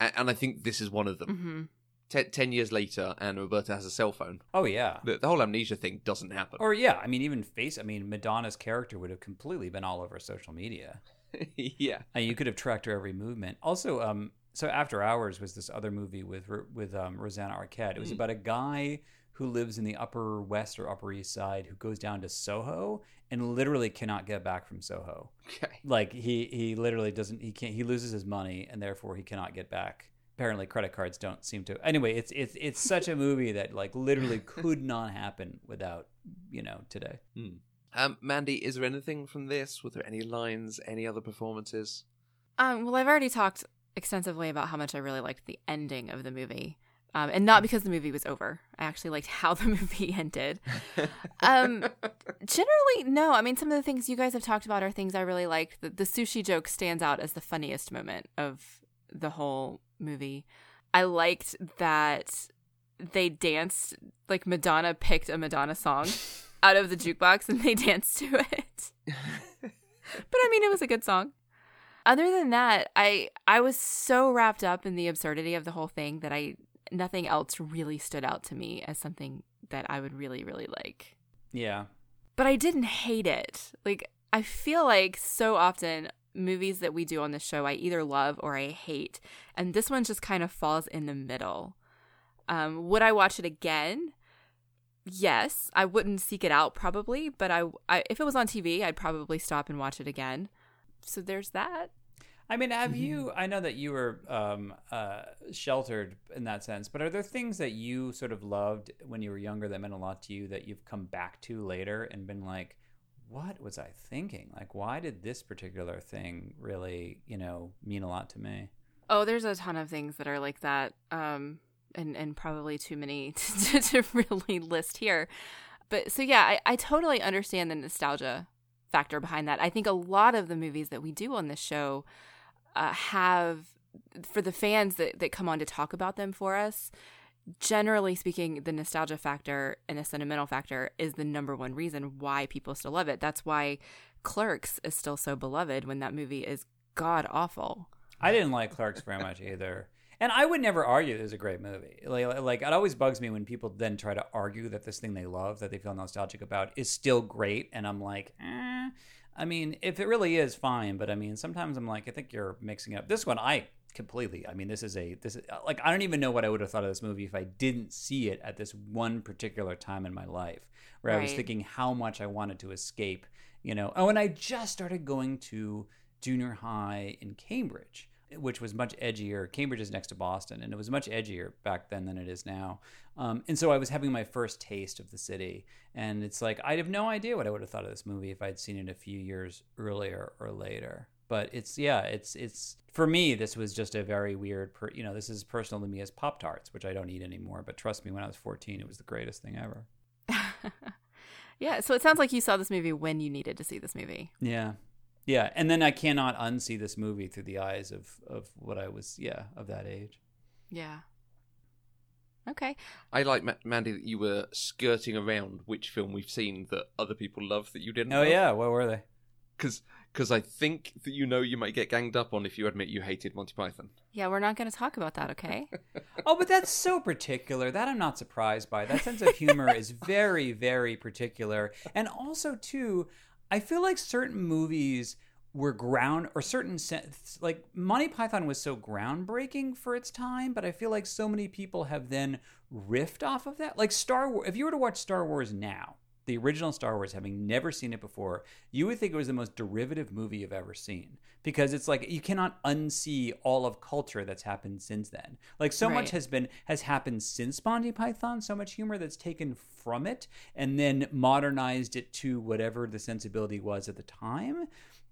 And, and I think this is one of them. Mm-hmm. Ten, ten years later, and Roberta has a cell phone. Oh yeah, the, the whole amnesia thing doesn't happen. Or yeah, I mean, even face. I mean, Madonna's character would have completely been all over social media. <laughs> yeah, and you could have tracked her every movement. Also, um, so After Hours was this other movie with with um, Rosanna Arquette. It was mm. about a guy who lives in the Upper West or Upper East Side who goes down to Soho and literally cannot get back from Soho. Okay. Like he he literally doesn't he can't he loses his money and therefore he cannot get back. Apparently credit cards don't seem to. Anyway, it's it's it's such a movie that like literally <laughs> could not happen without, you know, today. Hmm. Um, Mandy, is there anything from this? Were there any lines, any other performances? Um, well, I've already talked extensively about how much I really liked the ending of the movie. Um, and not because the movie was over. I actually liked how the <laughs> movie ended. Um, <laughs> generally, no. I mean, some of the things you guys have talked about are things I really liked. The, the sushi joke stands out as the funniest moment of the whole movie. I liked that they danced, like Madonna picked a Madonna song <laughs> out of the jukebox and they danced to it. but I mean, it was a good song. Other than that, I I was so wrapped up in the absurdity of the whole thing that I nothing else really stood out to me as something that I would really, really like. Yeah. But I didn't hate it. Like, I feel like so often movies that we do on the show, I either love or I hate. And this one just kind of falls in the middle. Um, would I watch it again? Yes. I wouldn't seek it out probably, but I, I if it was on TV, I'd probably stop and watch it again. So there's that. I mean, have mm-hmm. you? I know that you were um, uh, sheltered in that sense, but are there things that you sort of loved when you were younger that meant a lot to you that you've come back to later and been like, what was I thinking? Like, why did this particular thing really, you know, mean a lot to me? Oh, there's a ton of things that are like that, um, and and probably too many <laughs> to, to really list here. But so yeah, I, I totally understand the nostalgia factor behind that. I think a lot of the movies that we do on this show uh, have for the fans that, that come on to talk about them for us, generally speaking, the nostalgia factor and the sentimental factor is the number one reason why people still love it. That's why Clerks is still so beloved when that movie is god awful. I didn't like Clerks very much either. And I would never argue it was a great movie. Like, like it always bugs me when people then try to argue that this thing they love, that they feel nostalgic about, is still great. And I'm like, eh. I mean, if it really is, fine. But I mean, sometimes I'm like, I think you're mixing up. This one, I completely. I mean, this is a this is like I don't even know what I would have thought of this movie if I didn't see it at this one particular time in my life where right. I was thinking how much I wanted to escape. You know, oh, and I just started going to junior high in Cambridge which was much edgier. Cambridge is next to Boston, and it was much edgier back then than it is now. Um, and so I was having my first taste of the city, and it's like I'd have no idea what I would have thought of this movie if I'd seen it a few years earlier or later. But it's yeah, it's it's for me. This was just a very weird. Per, you know, this is personal to me as Pop Tarts, which I don't eat anymore. But trust me, when I was fourteen, it was the greatest thing ever. <laughs> yeah, so it sounds like you saw this movie when you needed to see this movie. Yeah, yeah, and then I cannot unsee this movie through the eyes of of what I was, yeah, of that age. Yeah. Okay. I like Mandy that you were skirting around which film we've seen that other people love that you didn't. Oh love. yeah, what were they? Because because I think that you know you might get ganged up on if you admit you hated Monty Python. Yeah, we're not going to talk about that, okay? <laughs> oh, but that's so particular. That I'm not surprised by. That sense of humor is <laughs> very, very particular. And also, too, I feel like certain movies were ground or certain sense like Monty Python was so groundbreaking for its time, but I feel like so many people have then riffed off of that. Like Star Wars, if you were to watch Star Wars now, the original Star Wars, having never seen it before, you would think it was the most derivative movie you've ever seen because it's like you cannot unsee all of culture that's happened since then. Like so right. much has been has happened since Monty Python, so much humor that's taken from it and then modernized it to whatever the sensibility was at the time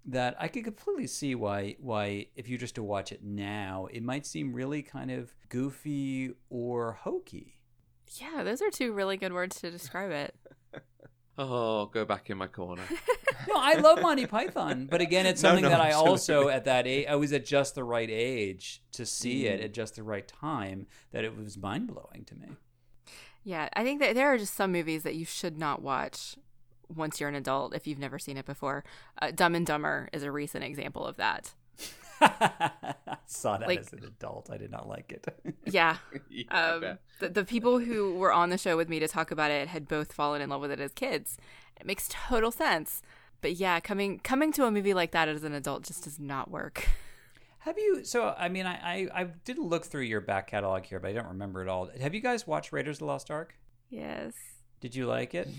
that I could completely see why why if you just to watch it now, it might seem really kind of goofy or hokey. Yeah, those are two really good words to describe it. <laughs> Oh, go back in my corner. <laughs> no, I love Monty Python, but again, it's <laughs> something no, no, that I absolutely. also at that age I was at just the right age to see mm. it at just the right time that it was mind blowing to me. Yeah, I think that there are just some movies that you should not watch once you're an adult if you've never seen it before. Uh, Dumb and Dumber is a recent example of that. I <laughs> saw that like, as an adult. I did not like it. <laughs> yeah. <laughs> yeah um, the, the people who were on the show with me to talk about it had both fallen in love with it as kids. It makes total sense. But yeah, coming coming to a movie like that as an adult just does not work. Have you? So I mean, I, I I did look through your back catalog here, but I don't remember it all. Have you guys watched Raiders of the Lost Ark? Yes. Did you like it?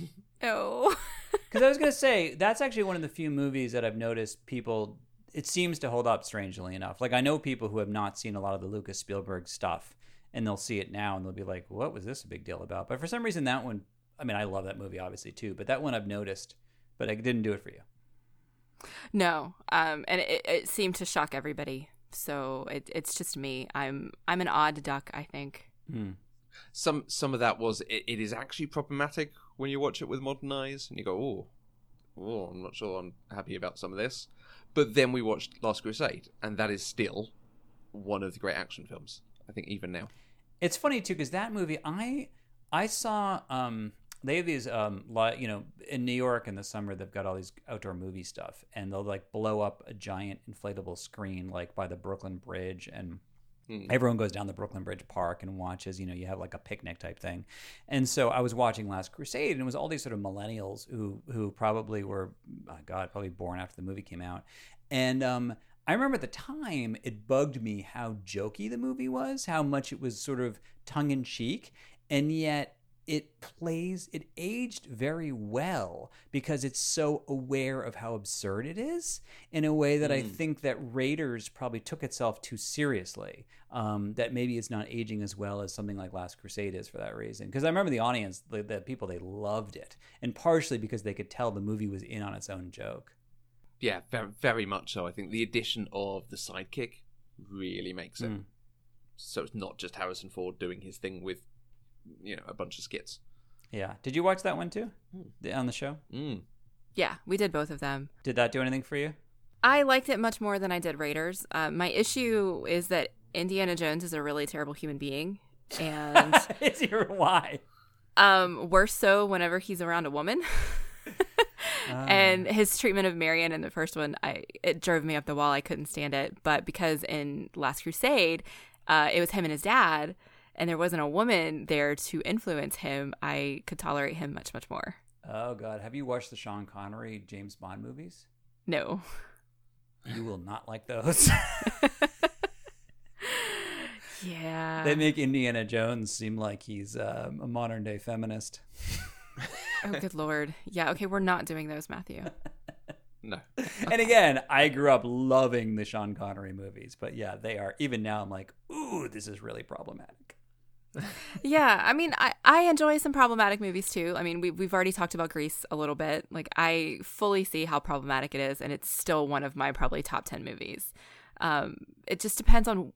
No. <laughs> Because I was gonna say that's actually one of the few movies that I've noticed people it seems to hold up strangely enough. Like I know people who have not seen a lot of the Lucas Spielberg stuff and they'll see it now and they'll be like, "What was this a big deal about?" But for some reason that one I mean, I love that movie obviously too, but that one I've noticed, but I didn't do it for you. No. Um and it, it seemed to shock everybody. So it, it's just me. I'm I'm an odd duck, I think. Hmm. Some some of that was it, it is actually problematic when you watch it with modern eyes and you go, "Oh, oh, I'm not sure I'm happy about some of this." But then we watched Last Crusade, and that is still one of the great action films. I think even now. It's funny too because that movie, I I saw. Um, they have these, um, you know, in New York in the summer, they've got all these outdoor movie stuff, and they'll like blow up a giant inflatable screen like by the Brooklyn Bridge and Mm. Everyone goes down the Brooklyn Bridge Park and watches, you know, you have like a picnic type thing. And so I was watching Last Crusade and it was all these sort of millennials who who probably were oh God, probably born after the movie came out. And um I remember at the time it bugged me how jokey the movie was, how much it was sort of tongue in cheek, and yet it plays it aged very well because it's so aware of how absurd it is in a way that mm. I think that Raiders probably took itself too seriously. Um, that maybe it's not aging as well as something like Last Crusade is for that reason. Because I remember the audience, the, the people, they loved it, and partially because they could tell the movie was in on its own joke. Yeah, very, very much so. I think the addition of the sidekick really makes it. Mm. So it's not just Harrison Ford doing his thing with you know a bunch of skits. Yeah. Did you watch that one too mm. on the show? Mm. Yeah, we did both of them. Did that do anything for you? I liked it much more than I did Raiders. Uh, my issue is that Indiana Jones is a really terrible human being, and <laughs> is he why? Um, worse so whenever he's around a woman. <laughs> And his treatment of Marion in the first one, I it drove me up the wall. I couldn't stand it. But because in Last Crusade, uh, it was him and his dad, and there wasn't a woman there to influence him, I could tolerate him much, much more. Oh God, have you watched the Sean Connery James Bond movies? No. You will not like those. <laughs> yeah. They make Indiana Jones seem like he's um, a modern day feminist. oh, good lord. Yeah. Okay, we're not doing those, Matthew. <laughs> No. and again, I grew up loving the Sean Connery movies, but yeah, they are. Even now, I'm like, ooh, this is really problematic. Yeah, I mean, I, I enjoy some problematic movies too. I mean, we, we've already talked about Grease a little bit. Like, I fully see how problematic it is, and it's still one of my probably top 10 movies. Um, it just depends on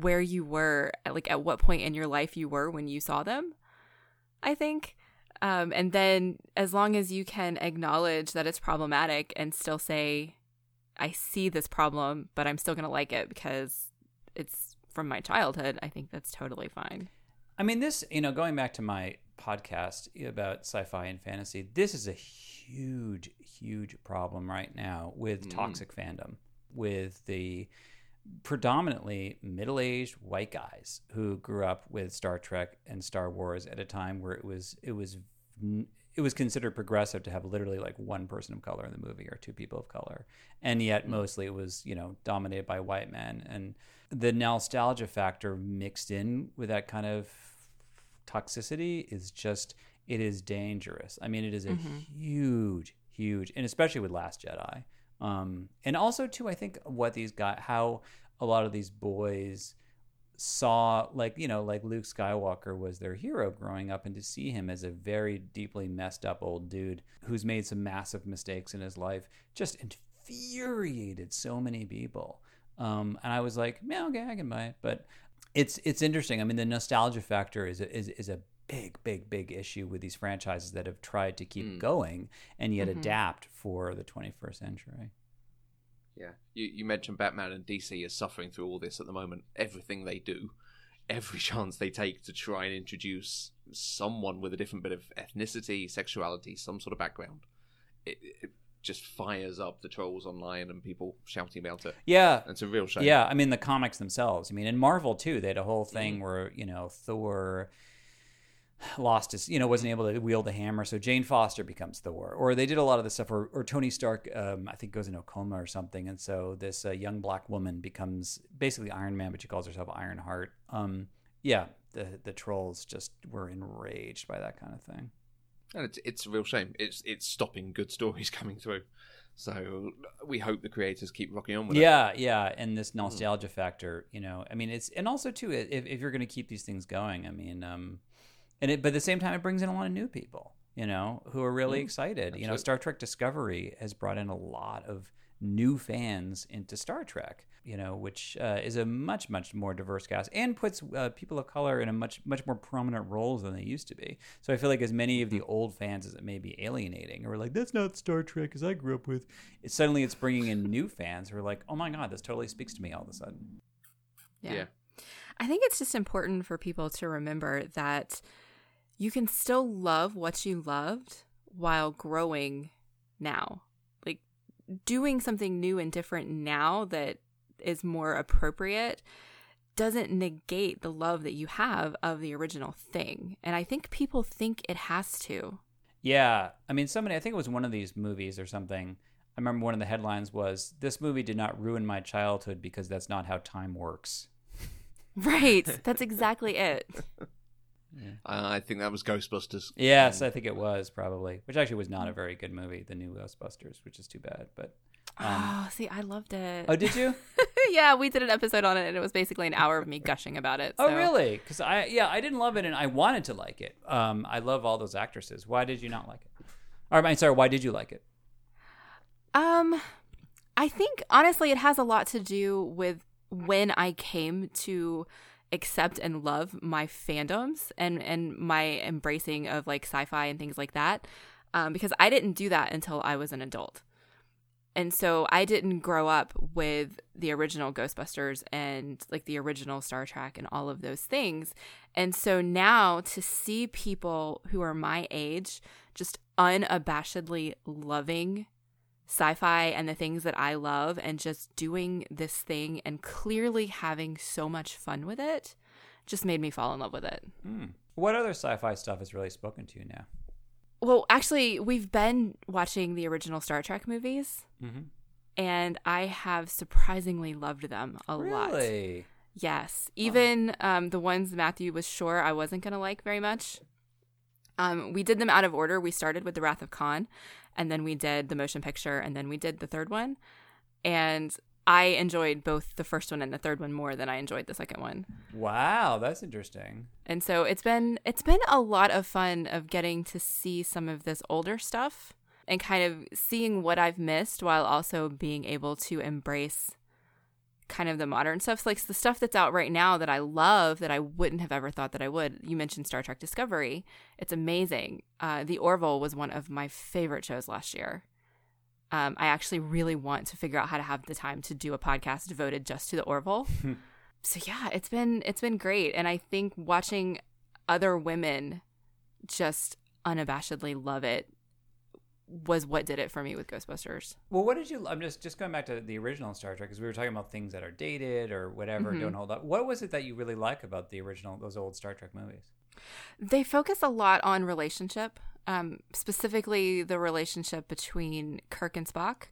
where you were, like, at what point in your life you were when you saw them, I think. Um, and then as long as you can acknowledge that it's problematic and still say, I see this problem, but I'm still going to like it because it's from my childhood, I think that's totally fine. I mean, this, you know, going back to my podcast about sci fi and fantasy, this is a huge, huge problem right now with mm. toxic fandom, with the predominantly middle aged white guys who grew up with Star Trek and Star Wars at a time where it was, it was, it was considered progressive to have literally like one person of color in the movie or two people of color and yet mm. mostly it was you know dominated by white men and the nostalgia factor mixed in with that kind of toxicity is just it is dangerous. I mean, it is a mm-hmm. huge, huge, and especially with Last Jedi. Um, and also too, I think what these guys, how a lot of these boys saw, like you know, like Luke Skywalker was their hero growing up, and to see him as a very deeply messed up old dude who's made some massive mistakes in his life, just infuriated so many people. Um, and I was like, yeah, okay, I can buy it, but it's it's interesting. I mean, the nostalgia factor is a, is is a big, big, big issue with these franchises that have tried to keep mm. going and yet mm-hmm. adapt for the 21st century. Yeah, you you mentioned Batman and DC is suffering through all this at the moment. Everything they do, <laughs> every chance they take to try and introduce someone with a different bit of ethnicity, sexuality, some sort of background, it, it just fires up the trolls online and people shouting about it. Yeah, it's a real shame. Yeah, I mean the comics themselves. I mean in Marvel too, they had a whole thing mm. where you know Thor lost his, you know, wasn't able to wield the hammer, so Jane Foster becomes Thor. Or they did a lot of the stuff, or, or Tony Stark, um, I think, goes into a coma or something, and so this uh, young black woman becomes basically Iron Man, but she calls herself Ironheart. Um, yeah, the the trolls just were enraged by that kind of thing and it's it's a real shame. It's it's stopping good stories <laughs> coming through. So we hope the creators keep rocking on with yeah, it. Yeah, yeah, and this hmm. nostalgia mm. factor, you know, I mean, it's and also too, if, if you're going to keep these things going, I mean, um, and it, but at the same time, it brings in a lot of new people, you know, who are really mm. excited. Absolutely. You know, Star Trek Discovery has brought in a lot of new fans into Star Trek you know, which uh, is a much much more diverse cast and puts uh, people of color in a much much more prominent roles than they used to be. So I feel like as many of the mm-hmm. old fans as it may be alienating, or like that's not Star Trek as I grew up with, it, suddenly it's bringing in new <laughs> fans who are like, oh my god, this totally speaks to me all of a sudden. Yeah. yeah. I think it's just important for people to remember that you can still love what you loved while growing now. Doing something new and different now that is more appropriate doesn't negate the love that you have of the original thing. And I think people think it has to. Yeah. I mean, somebody, I think it was one of these movies or something. I remember one of the headlines was, This movie did not ruin my childhood because that's not how time works. <laughs> Right. That's exactly it. <laughs> Yeah. Uh, I think that was Ghostbusters. Yes, I think it was probably, which actually was not a very good movie, the new Ghostbusters, which is too bad. But um, oh, see, I loved it. Oh, did you? <laughs> yeah, we did an episode on it, and it was basically an hour of me gushing about it. Oh, so. Oh, really? Because I, yeah, I didn't love it, and I wanted to like it. Um, I love all those actresses. Why did you not like it? Or, I'm sorry, why did you like it? Um, I think honestly, it has a lot to do with when I came to accept and love my fandoms and and my embracing of like sci-fi and things like that. Um, because I didn't do that until I was an adult and so I didn't grow up with the original Ghostbusters and like the original Star Trek and all of those things. And so now to see people who are my age just unabashedly loving sci fi and the things that I love and just doing this thing and clearly having so much fun with it just made me fall in love with it. Mm. What other sci fi stuff has really spoken to you now? Well, actually, we've been watching the original Star Trek movies, mm-hmm. and I have surprisingly loved them a really? lot. Really? Yes, even oh. um, the ones Matthew was sure I wasn't going to like very much. Um, we did them out of order. We started with The Wrath of Khan, and then we did the motion picture, and then we did the third one. And I enjoyed both the first one and the third one more than I enjoyed the second one. Wow, that's interesting. And so it's been it's been a lot of fun of getting to see some of this older stuff and kind of seeing what I've missed while also being able to embrace kind of the modern stuff. So like the stuff that's out right now that I love that I wouldn't have ever thought that I would. You mentioned Star Trek Discovery. It's amazing. Uh, the Orville was one of my favorite shows last year. Um, I actually really want to figure out how to have the time to do a podcast devoted just to the Orville. <laughs> so yeah, it's been it's been great, and I think watching other women just unabashedly love it was what did it for me with Ghostbusters. Well, what did you? I'm just just going back to the original Star Trek because we were talking about things that are dated or whatever mm-hmm. don't hold up. What was it that you really like about the original those old Star Trek movies? They focus a lot on relationship um, specifically the relationship between Kirk and Spock,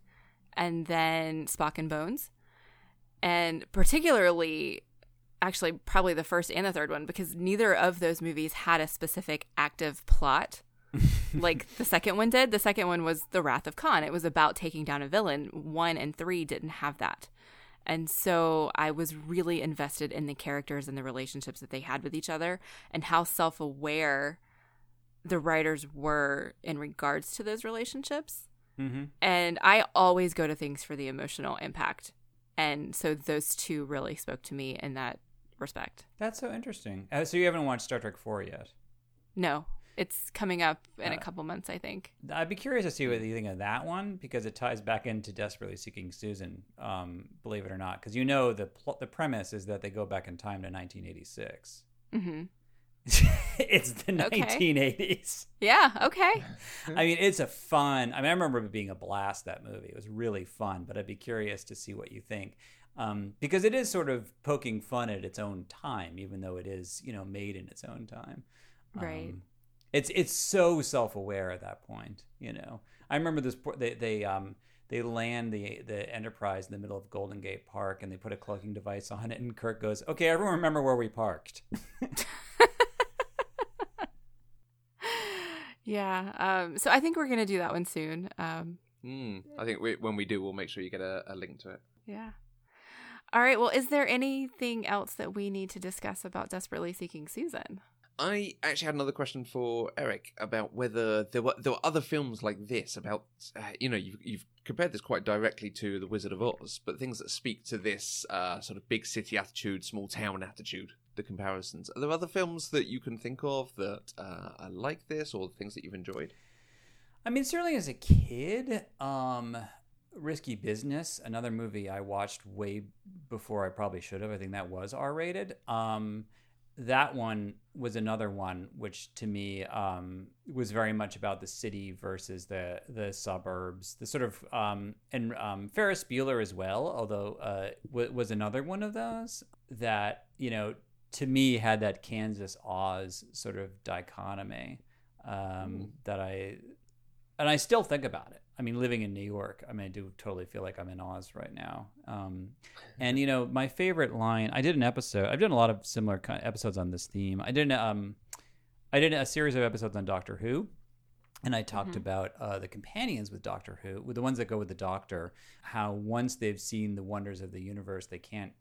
and then Spock and Bones, and particularly, actually, probably the first and the third one, because neither of those movies had a specific active plot. <laughs> like the second one did. The second one was The Wrath of Khan. It was about taking down a villain. One and three didn't have that. And so I was really invested in the characters and the relationships that they had with each other and how self aware the writers were in regards to those relationships. Mm-hmm. And I always go to things for the emotional impact. And so those two really spoke to me in that respect. That's so interesting. Uh, so you haven't watched Star Trek 4 yet? No. It's coming up in uh, a couple months, I think. I'd be curious to see what you think of that one because it ties back into Desperately Seeking Susan, um, believe it or not. Because you know the pl- the premise is that they go back in time to 1986. Mm-hmm. <laughs> it's the okay. 1980s. Yeah, okay. <laughs> I mean, it's a fun. I mean, I remember it being a blast that movie. It was really fun, but I'd be curious to see what you think. Um, because it is sort of poking fun at its own time, even though it is, you know, made in its own time. Right. It's it's so self aware at that point, you know. I remember this. They they um they land the the Enterprise in the middle of Golden Gate Park, and they put a cloaking device on it, and Kirk goes, "Okay, everyone, remember where we parked." <laughs> Yeah. Um, so I think we're going to do that one soon. Um, mm, I think we, when we do, we'll make sure you get a, a link to it. Yeah. All right. Well, is there anything else that we need to discuss about Desperately Seeking Susan? I actually had another question for Eric about whether there were there were other films like this about uh, you know you've, you've compared this quite directly to The Wizard of Oz, but things that speak to this uh, sort of big city attitude, small town attitude the comparisons. Are there other films that you can think of that uh, are like this, or things that you've enjoyed? I mean, certainly as a kid, um, Risky Business, another movie I watched way before I probably should have. I think that was R rated. Um, that one was another one which to me um, was very much about the city versus the the suburbs the sort of um, and um, Ferris Bueller as well although uh, w- was another one of those that you know to me had that Kansas Oz sort of dichotomy um, that I and I still think about it. I mean, living in New York, I mean, I do totally feel like I'm in Oz right now. Um, <laughs> and you know, my favorite line. I did an episode. I've done a lot of similar kind of episodes on this theme. I did um, I did a series of episodes on Doctor Who, and I talked mm-hmm. about uh, the companions with Doctor Who, with the ones that go with the Doctor. How once they've seen the wonders of the universe, they can't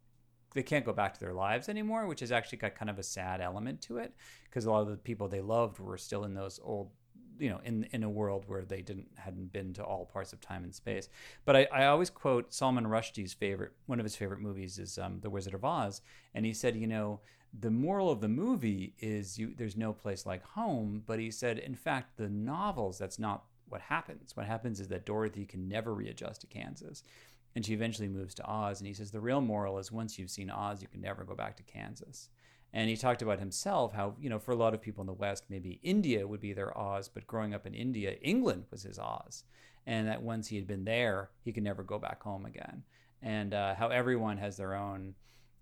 they can't go back to their lives anymore, which has actually got kind of a sad element to it because a lot of the people they loved were still in those old you know in in a world where they didn't hadn't been to all parts of time and space but i, I always quote salman rushdie's favorite one of his favorite movies is um, the wizard of oz and he said you know the moral of the movie is you there's no place like home but he said in fact the novels that's not what happens. What happens is that Dorothy can never readjust to Kansas. And she eventually moves to Oz. And he says the real moral is once you've seen Oz, you can never go back to Kansas. And he talked about himself, how, you know, for a lot of people in the West, maybe India would be their Oz, but growing up in India, England was his Oz. And that once he had been there, he could never go back home again. And uh, how everyone has their own,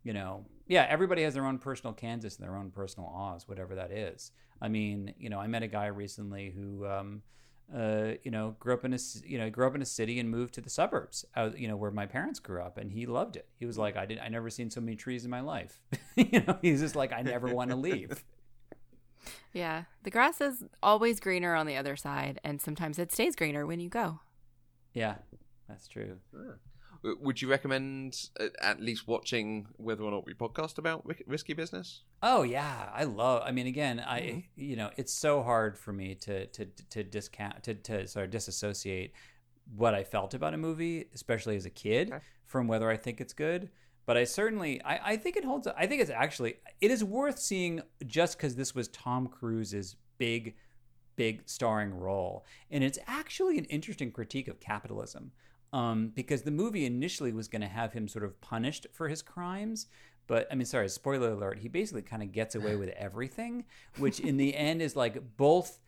you know, yeah, everybody has their own personal Kansas and their own personal Oz, whatever that is. I mean, you know, I met a guy recently who, um, uh, you know, grew up in a you know grew up in a city and moved to the suburbs, out, you know, where my parents grew up, and he loved it. He was like, I didn't, I never seen so many trees in my life. <laughs> you know, he's just like, I never want to <laughs> leave. Yeah, the grass is always greener on the other side, and sometimes it stays greener when you go. Yeah, that's true. Would you recommend uh, at least watching whether or not we podcast about risky business? Oh yeah, I love. I mean, again, I mm-hmm. you know, it's so hard for me to to to discount to to sort of disassociate what I felt about a movie, especially as a kid, okay. from whether I think it's good. But I certainly, I, I think it holds. I think it's actually it is worth seeing just because this was Tom Cruise's big, big starring role, and it's actually an interesting critique of capitalism um, because the movie initially was going to have him sort of punished for his crimes. But I mean, sorry, spoiler alert. He basically kind of gets away with <laughs> everything, which in the end is like both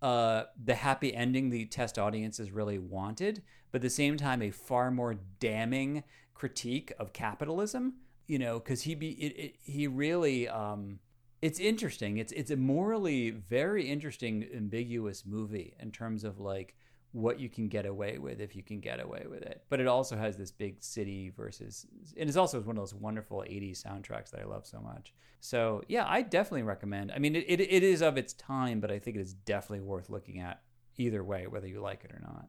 uh, the happy ending the test audience audiences really wanted, but at the same time, a far more damning critique of capitalism. You know, because he be it, it, he really. Um, it's interesting. It's it's a morally very interesting, ambiguous movie in terms of like what you can get away with if you can get away with it. But it also has this big city versus, and it's also one of those wonderful 80s soundtracks that I love so much. So yeah, I definitely recommend. I mean, it, it, it is of its time, but I think it is definitely worth looking at either way, whether you like it or not.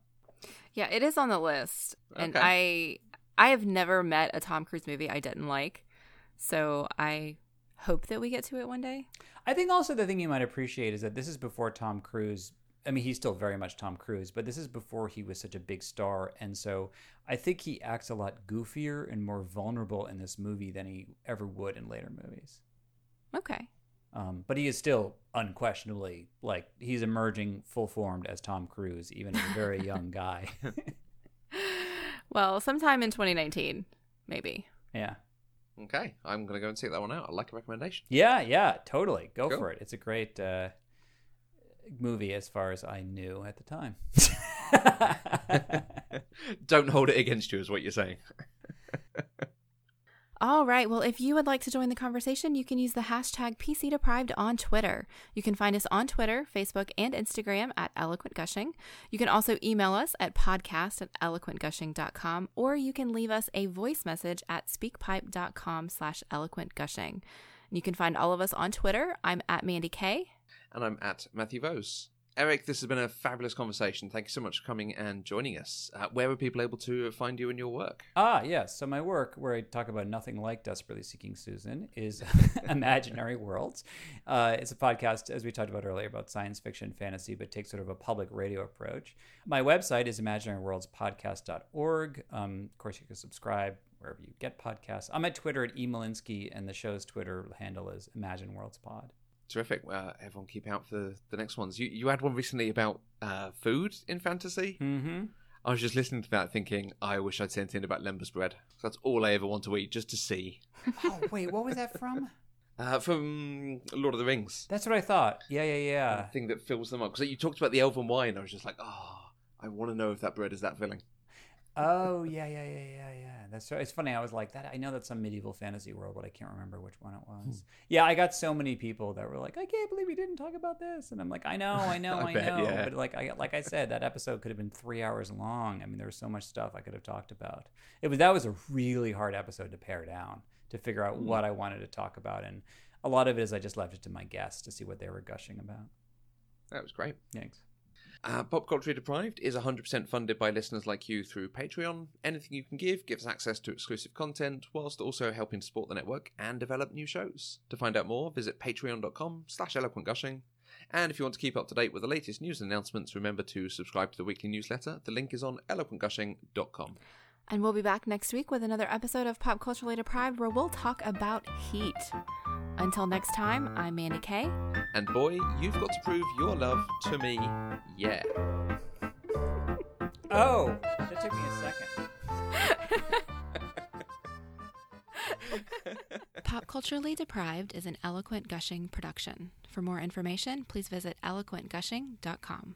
Yeah, it is on the list, okay. and I I have never met a Tom Cruise movie I didn't like, so I hope that we get to it one day. I think also the thing you might appreciate is that this is before Tom Cruise I mean, he's still very much Tom Cruise, but this is before he was such a big star. And so I think he acts a lot goofier and more vulnerable in this movie than he ever would in later movies. Okay. Um, but he is still unquestionably like he's emerging full formed as Tom Cruise, even as a very <laughs> young guy. <laughs> well, sometime in 2019, maybe. Yeah. Okay, I'm gonna go and check that one out. I like a recommendation. Yeah, yeah, totally. Go cool. for it. It's a great. Uh, movie as far as I knew at the time. <laughs> Don't hold it against you, is what you're saying. <laughs> All right. Well, if you would like to join the conversation, you can use the hashtag PC Deprived on Twitter. You can find us on Twitter, Facebook, and Instagram at Eloquent Gushing. You can also email us at podcast at eloquentgushing.com, or you can leave us a voice message at speakpipe.com slash eloquentgushing. You can find all of us on Twitter. I'm at Mandy K and I'm at Matthew Vose. Eric, this has been a fabulous conversation. Thank you so much for coming and joining us. Uh, where are people able to find you and your work? Ah, yes. So, my work, where I talk about nothing like Desperately Seeking Susan, is <laughs> Imaginary Worlds. Uh, it's a podcast, as we talked about earlier, about science fiction, fantasy, but takes sort of a public radio approach. My website is imaginaryworldspodcast.org. Um, of course, you can subscribe wherever you get podcasts. I'm at Twitter at emolinsky, and the show's Twitter handle is Imagine Worlds Pod. Terrific. Uh, everyone keep out for the next ones. You you had one recently about uh, food in fantasy. Mm-hmm. I was just listening to that, thinking, I wish I'd sent in about lembas bread. That's all I ever want to eat, just to see. <laughs> oh wait, what was that from? <laughs> Uh, from Lord of the Rings. That's what I thought. Yeah, yeah, yeah. The thing that fills them up. Because you talked about the elven wine. I was just like, oh, I want to know if that bread is that filling. Oh yeah, yeah, yeah, yeah, yeah. That's so. it's funny. I was like that. I know that's some medieval fantasy world, but I can't remember which one it was. Hmm. Yeah, I got so many people that were like, "I can't believe we didn't talk about this," and I'm like, "I know, I <laughs> know, I, I bet, know." Yeah. But like, I like I said, that episode could have been three hours long. I mean, there was so much stuff I could have talked about. It was that was a really hard episode to pare down to figure out what I wanted to talk about, and a lot of it is I just left it to my guests to see what they were gushing about. That was great. Thanks. Uh, Pop Culture Deprived is 100% funded by listeners like you through Patreon. Anything you can give gives access to exclusive content, whilst also helping support the network and develop new shows. To find out more, visit patreon.com slash eloquentgushing. And if you want to keep up to date with the latest news and announcements, remember to subscribe to the weekly newsletter. The link is on eloquentgushing.com. And we'll be back next week with another episode of Pop Culturally Deprived where we'll talk about heat. Until next time, I'm Mandy Kay. And boy, you've got to prove your love to me, yeah. <laughs> Oh, that took me a second. <laughs> Pop Culturally Deprived is an eloquent gushing production. For more information, please visit eloquentgushing.com.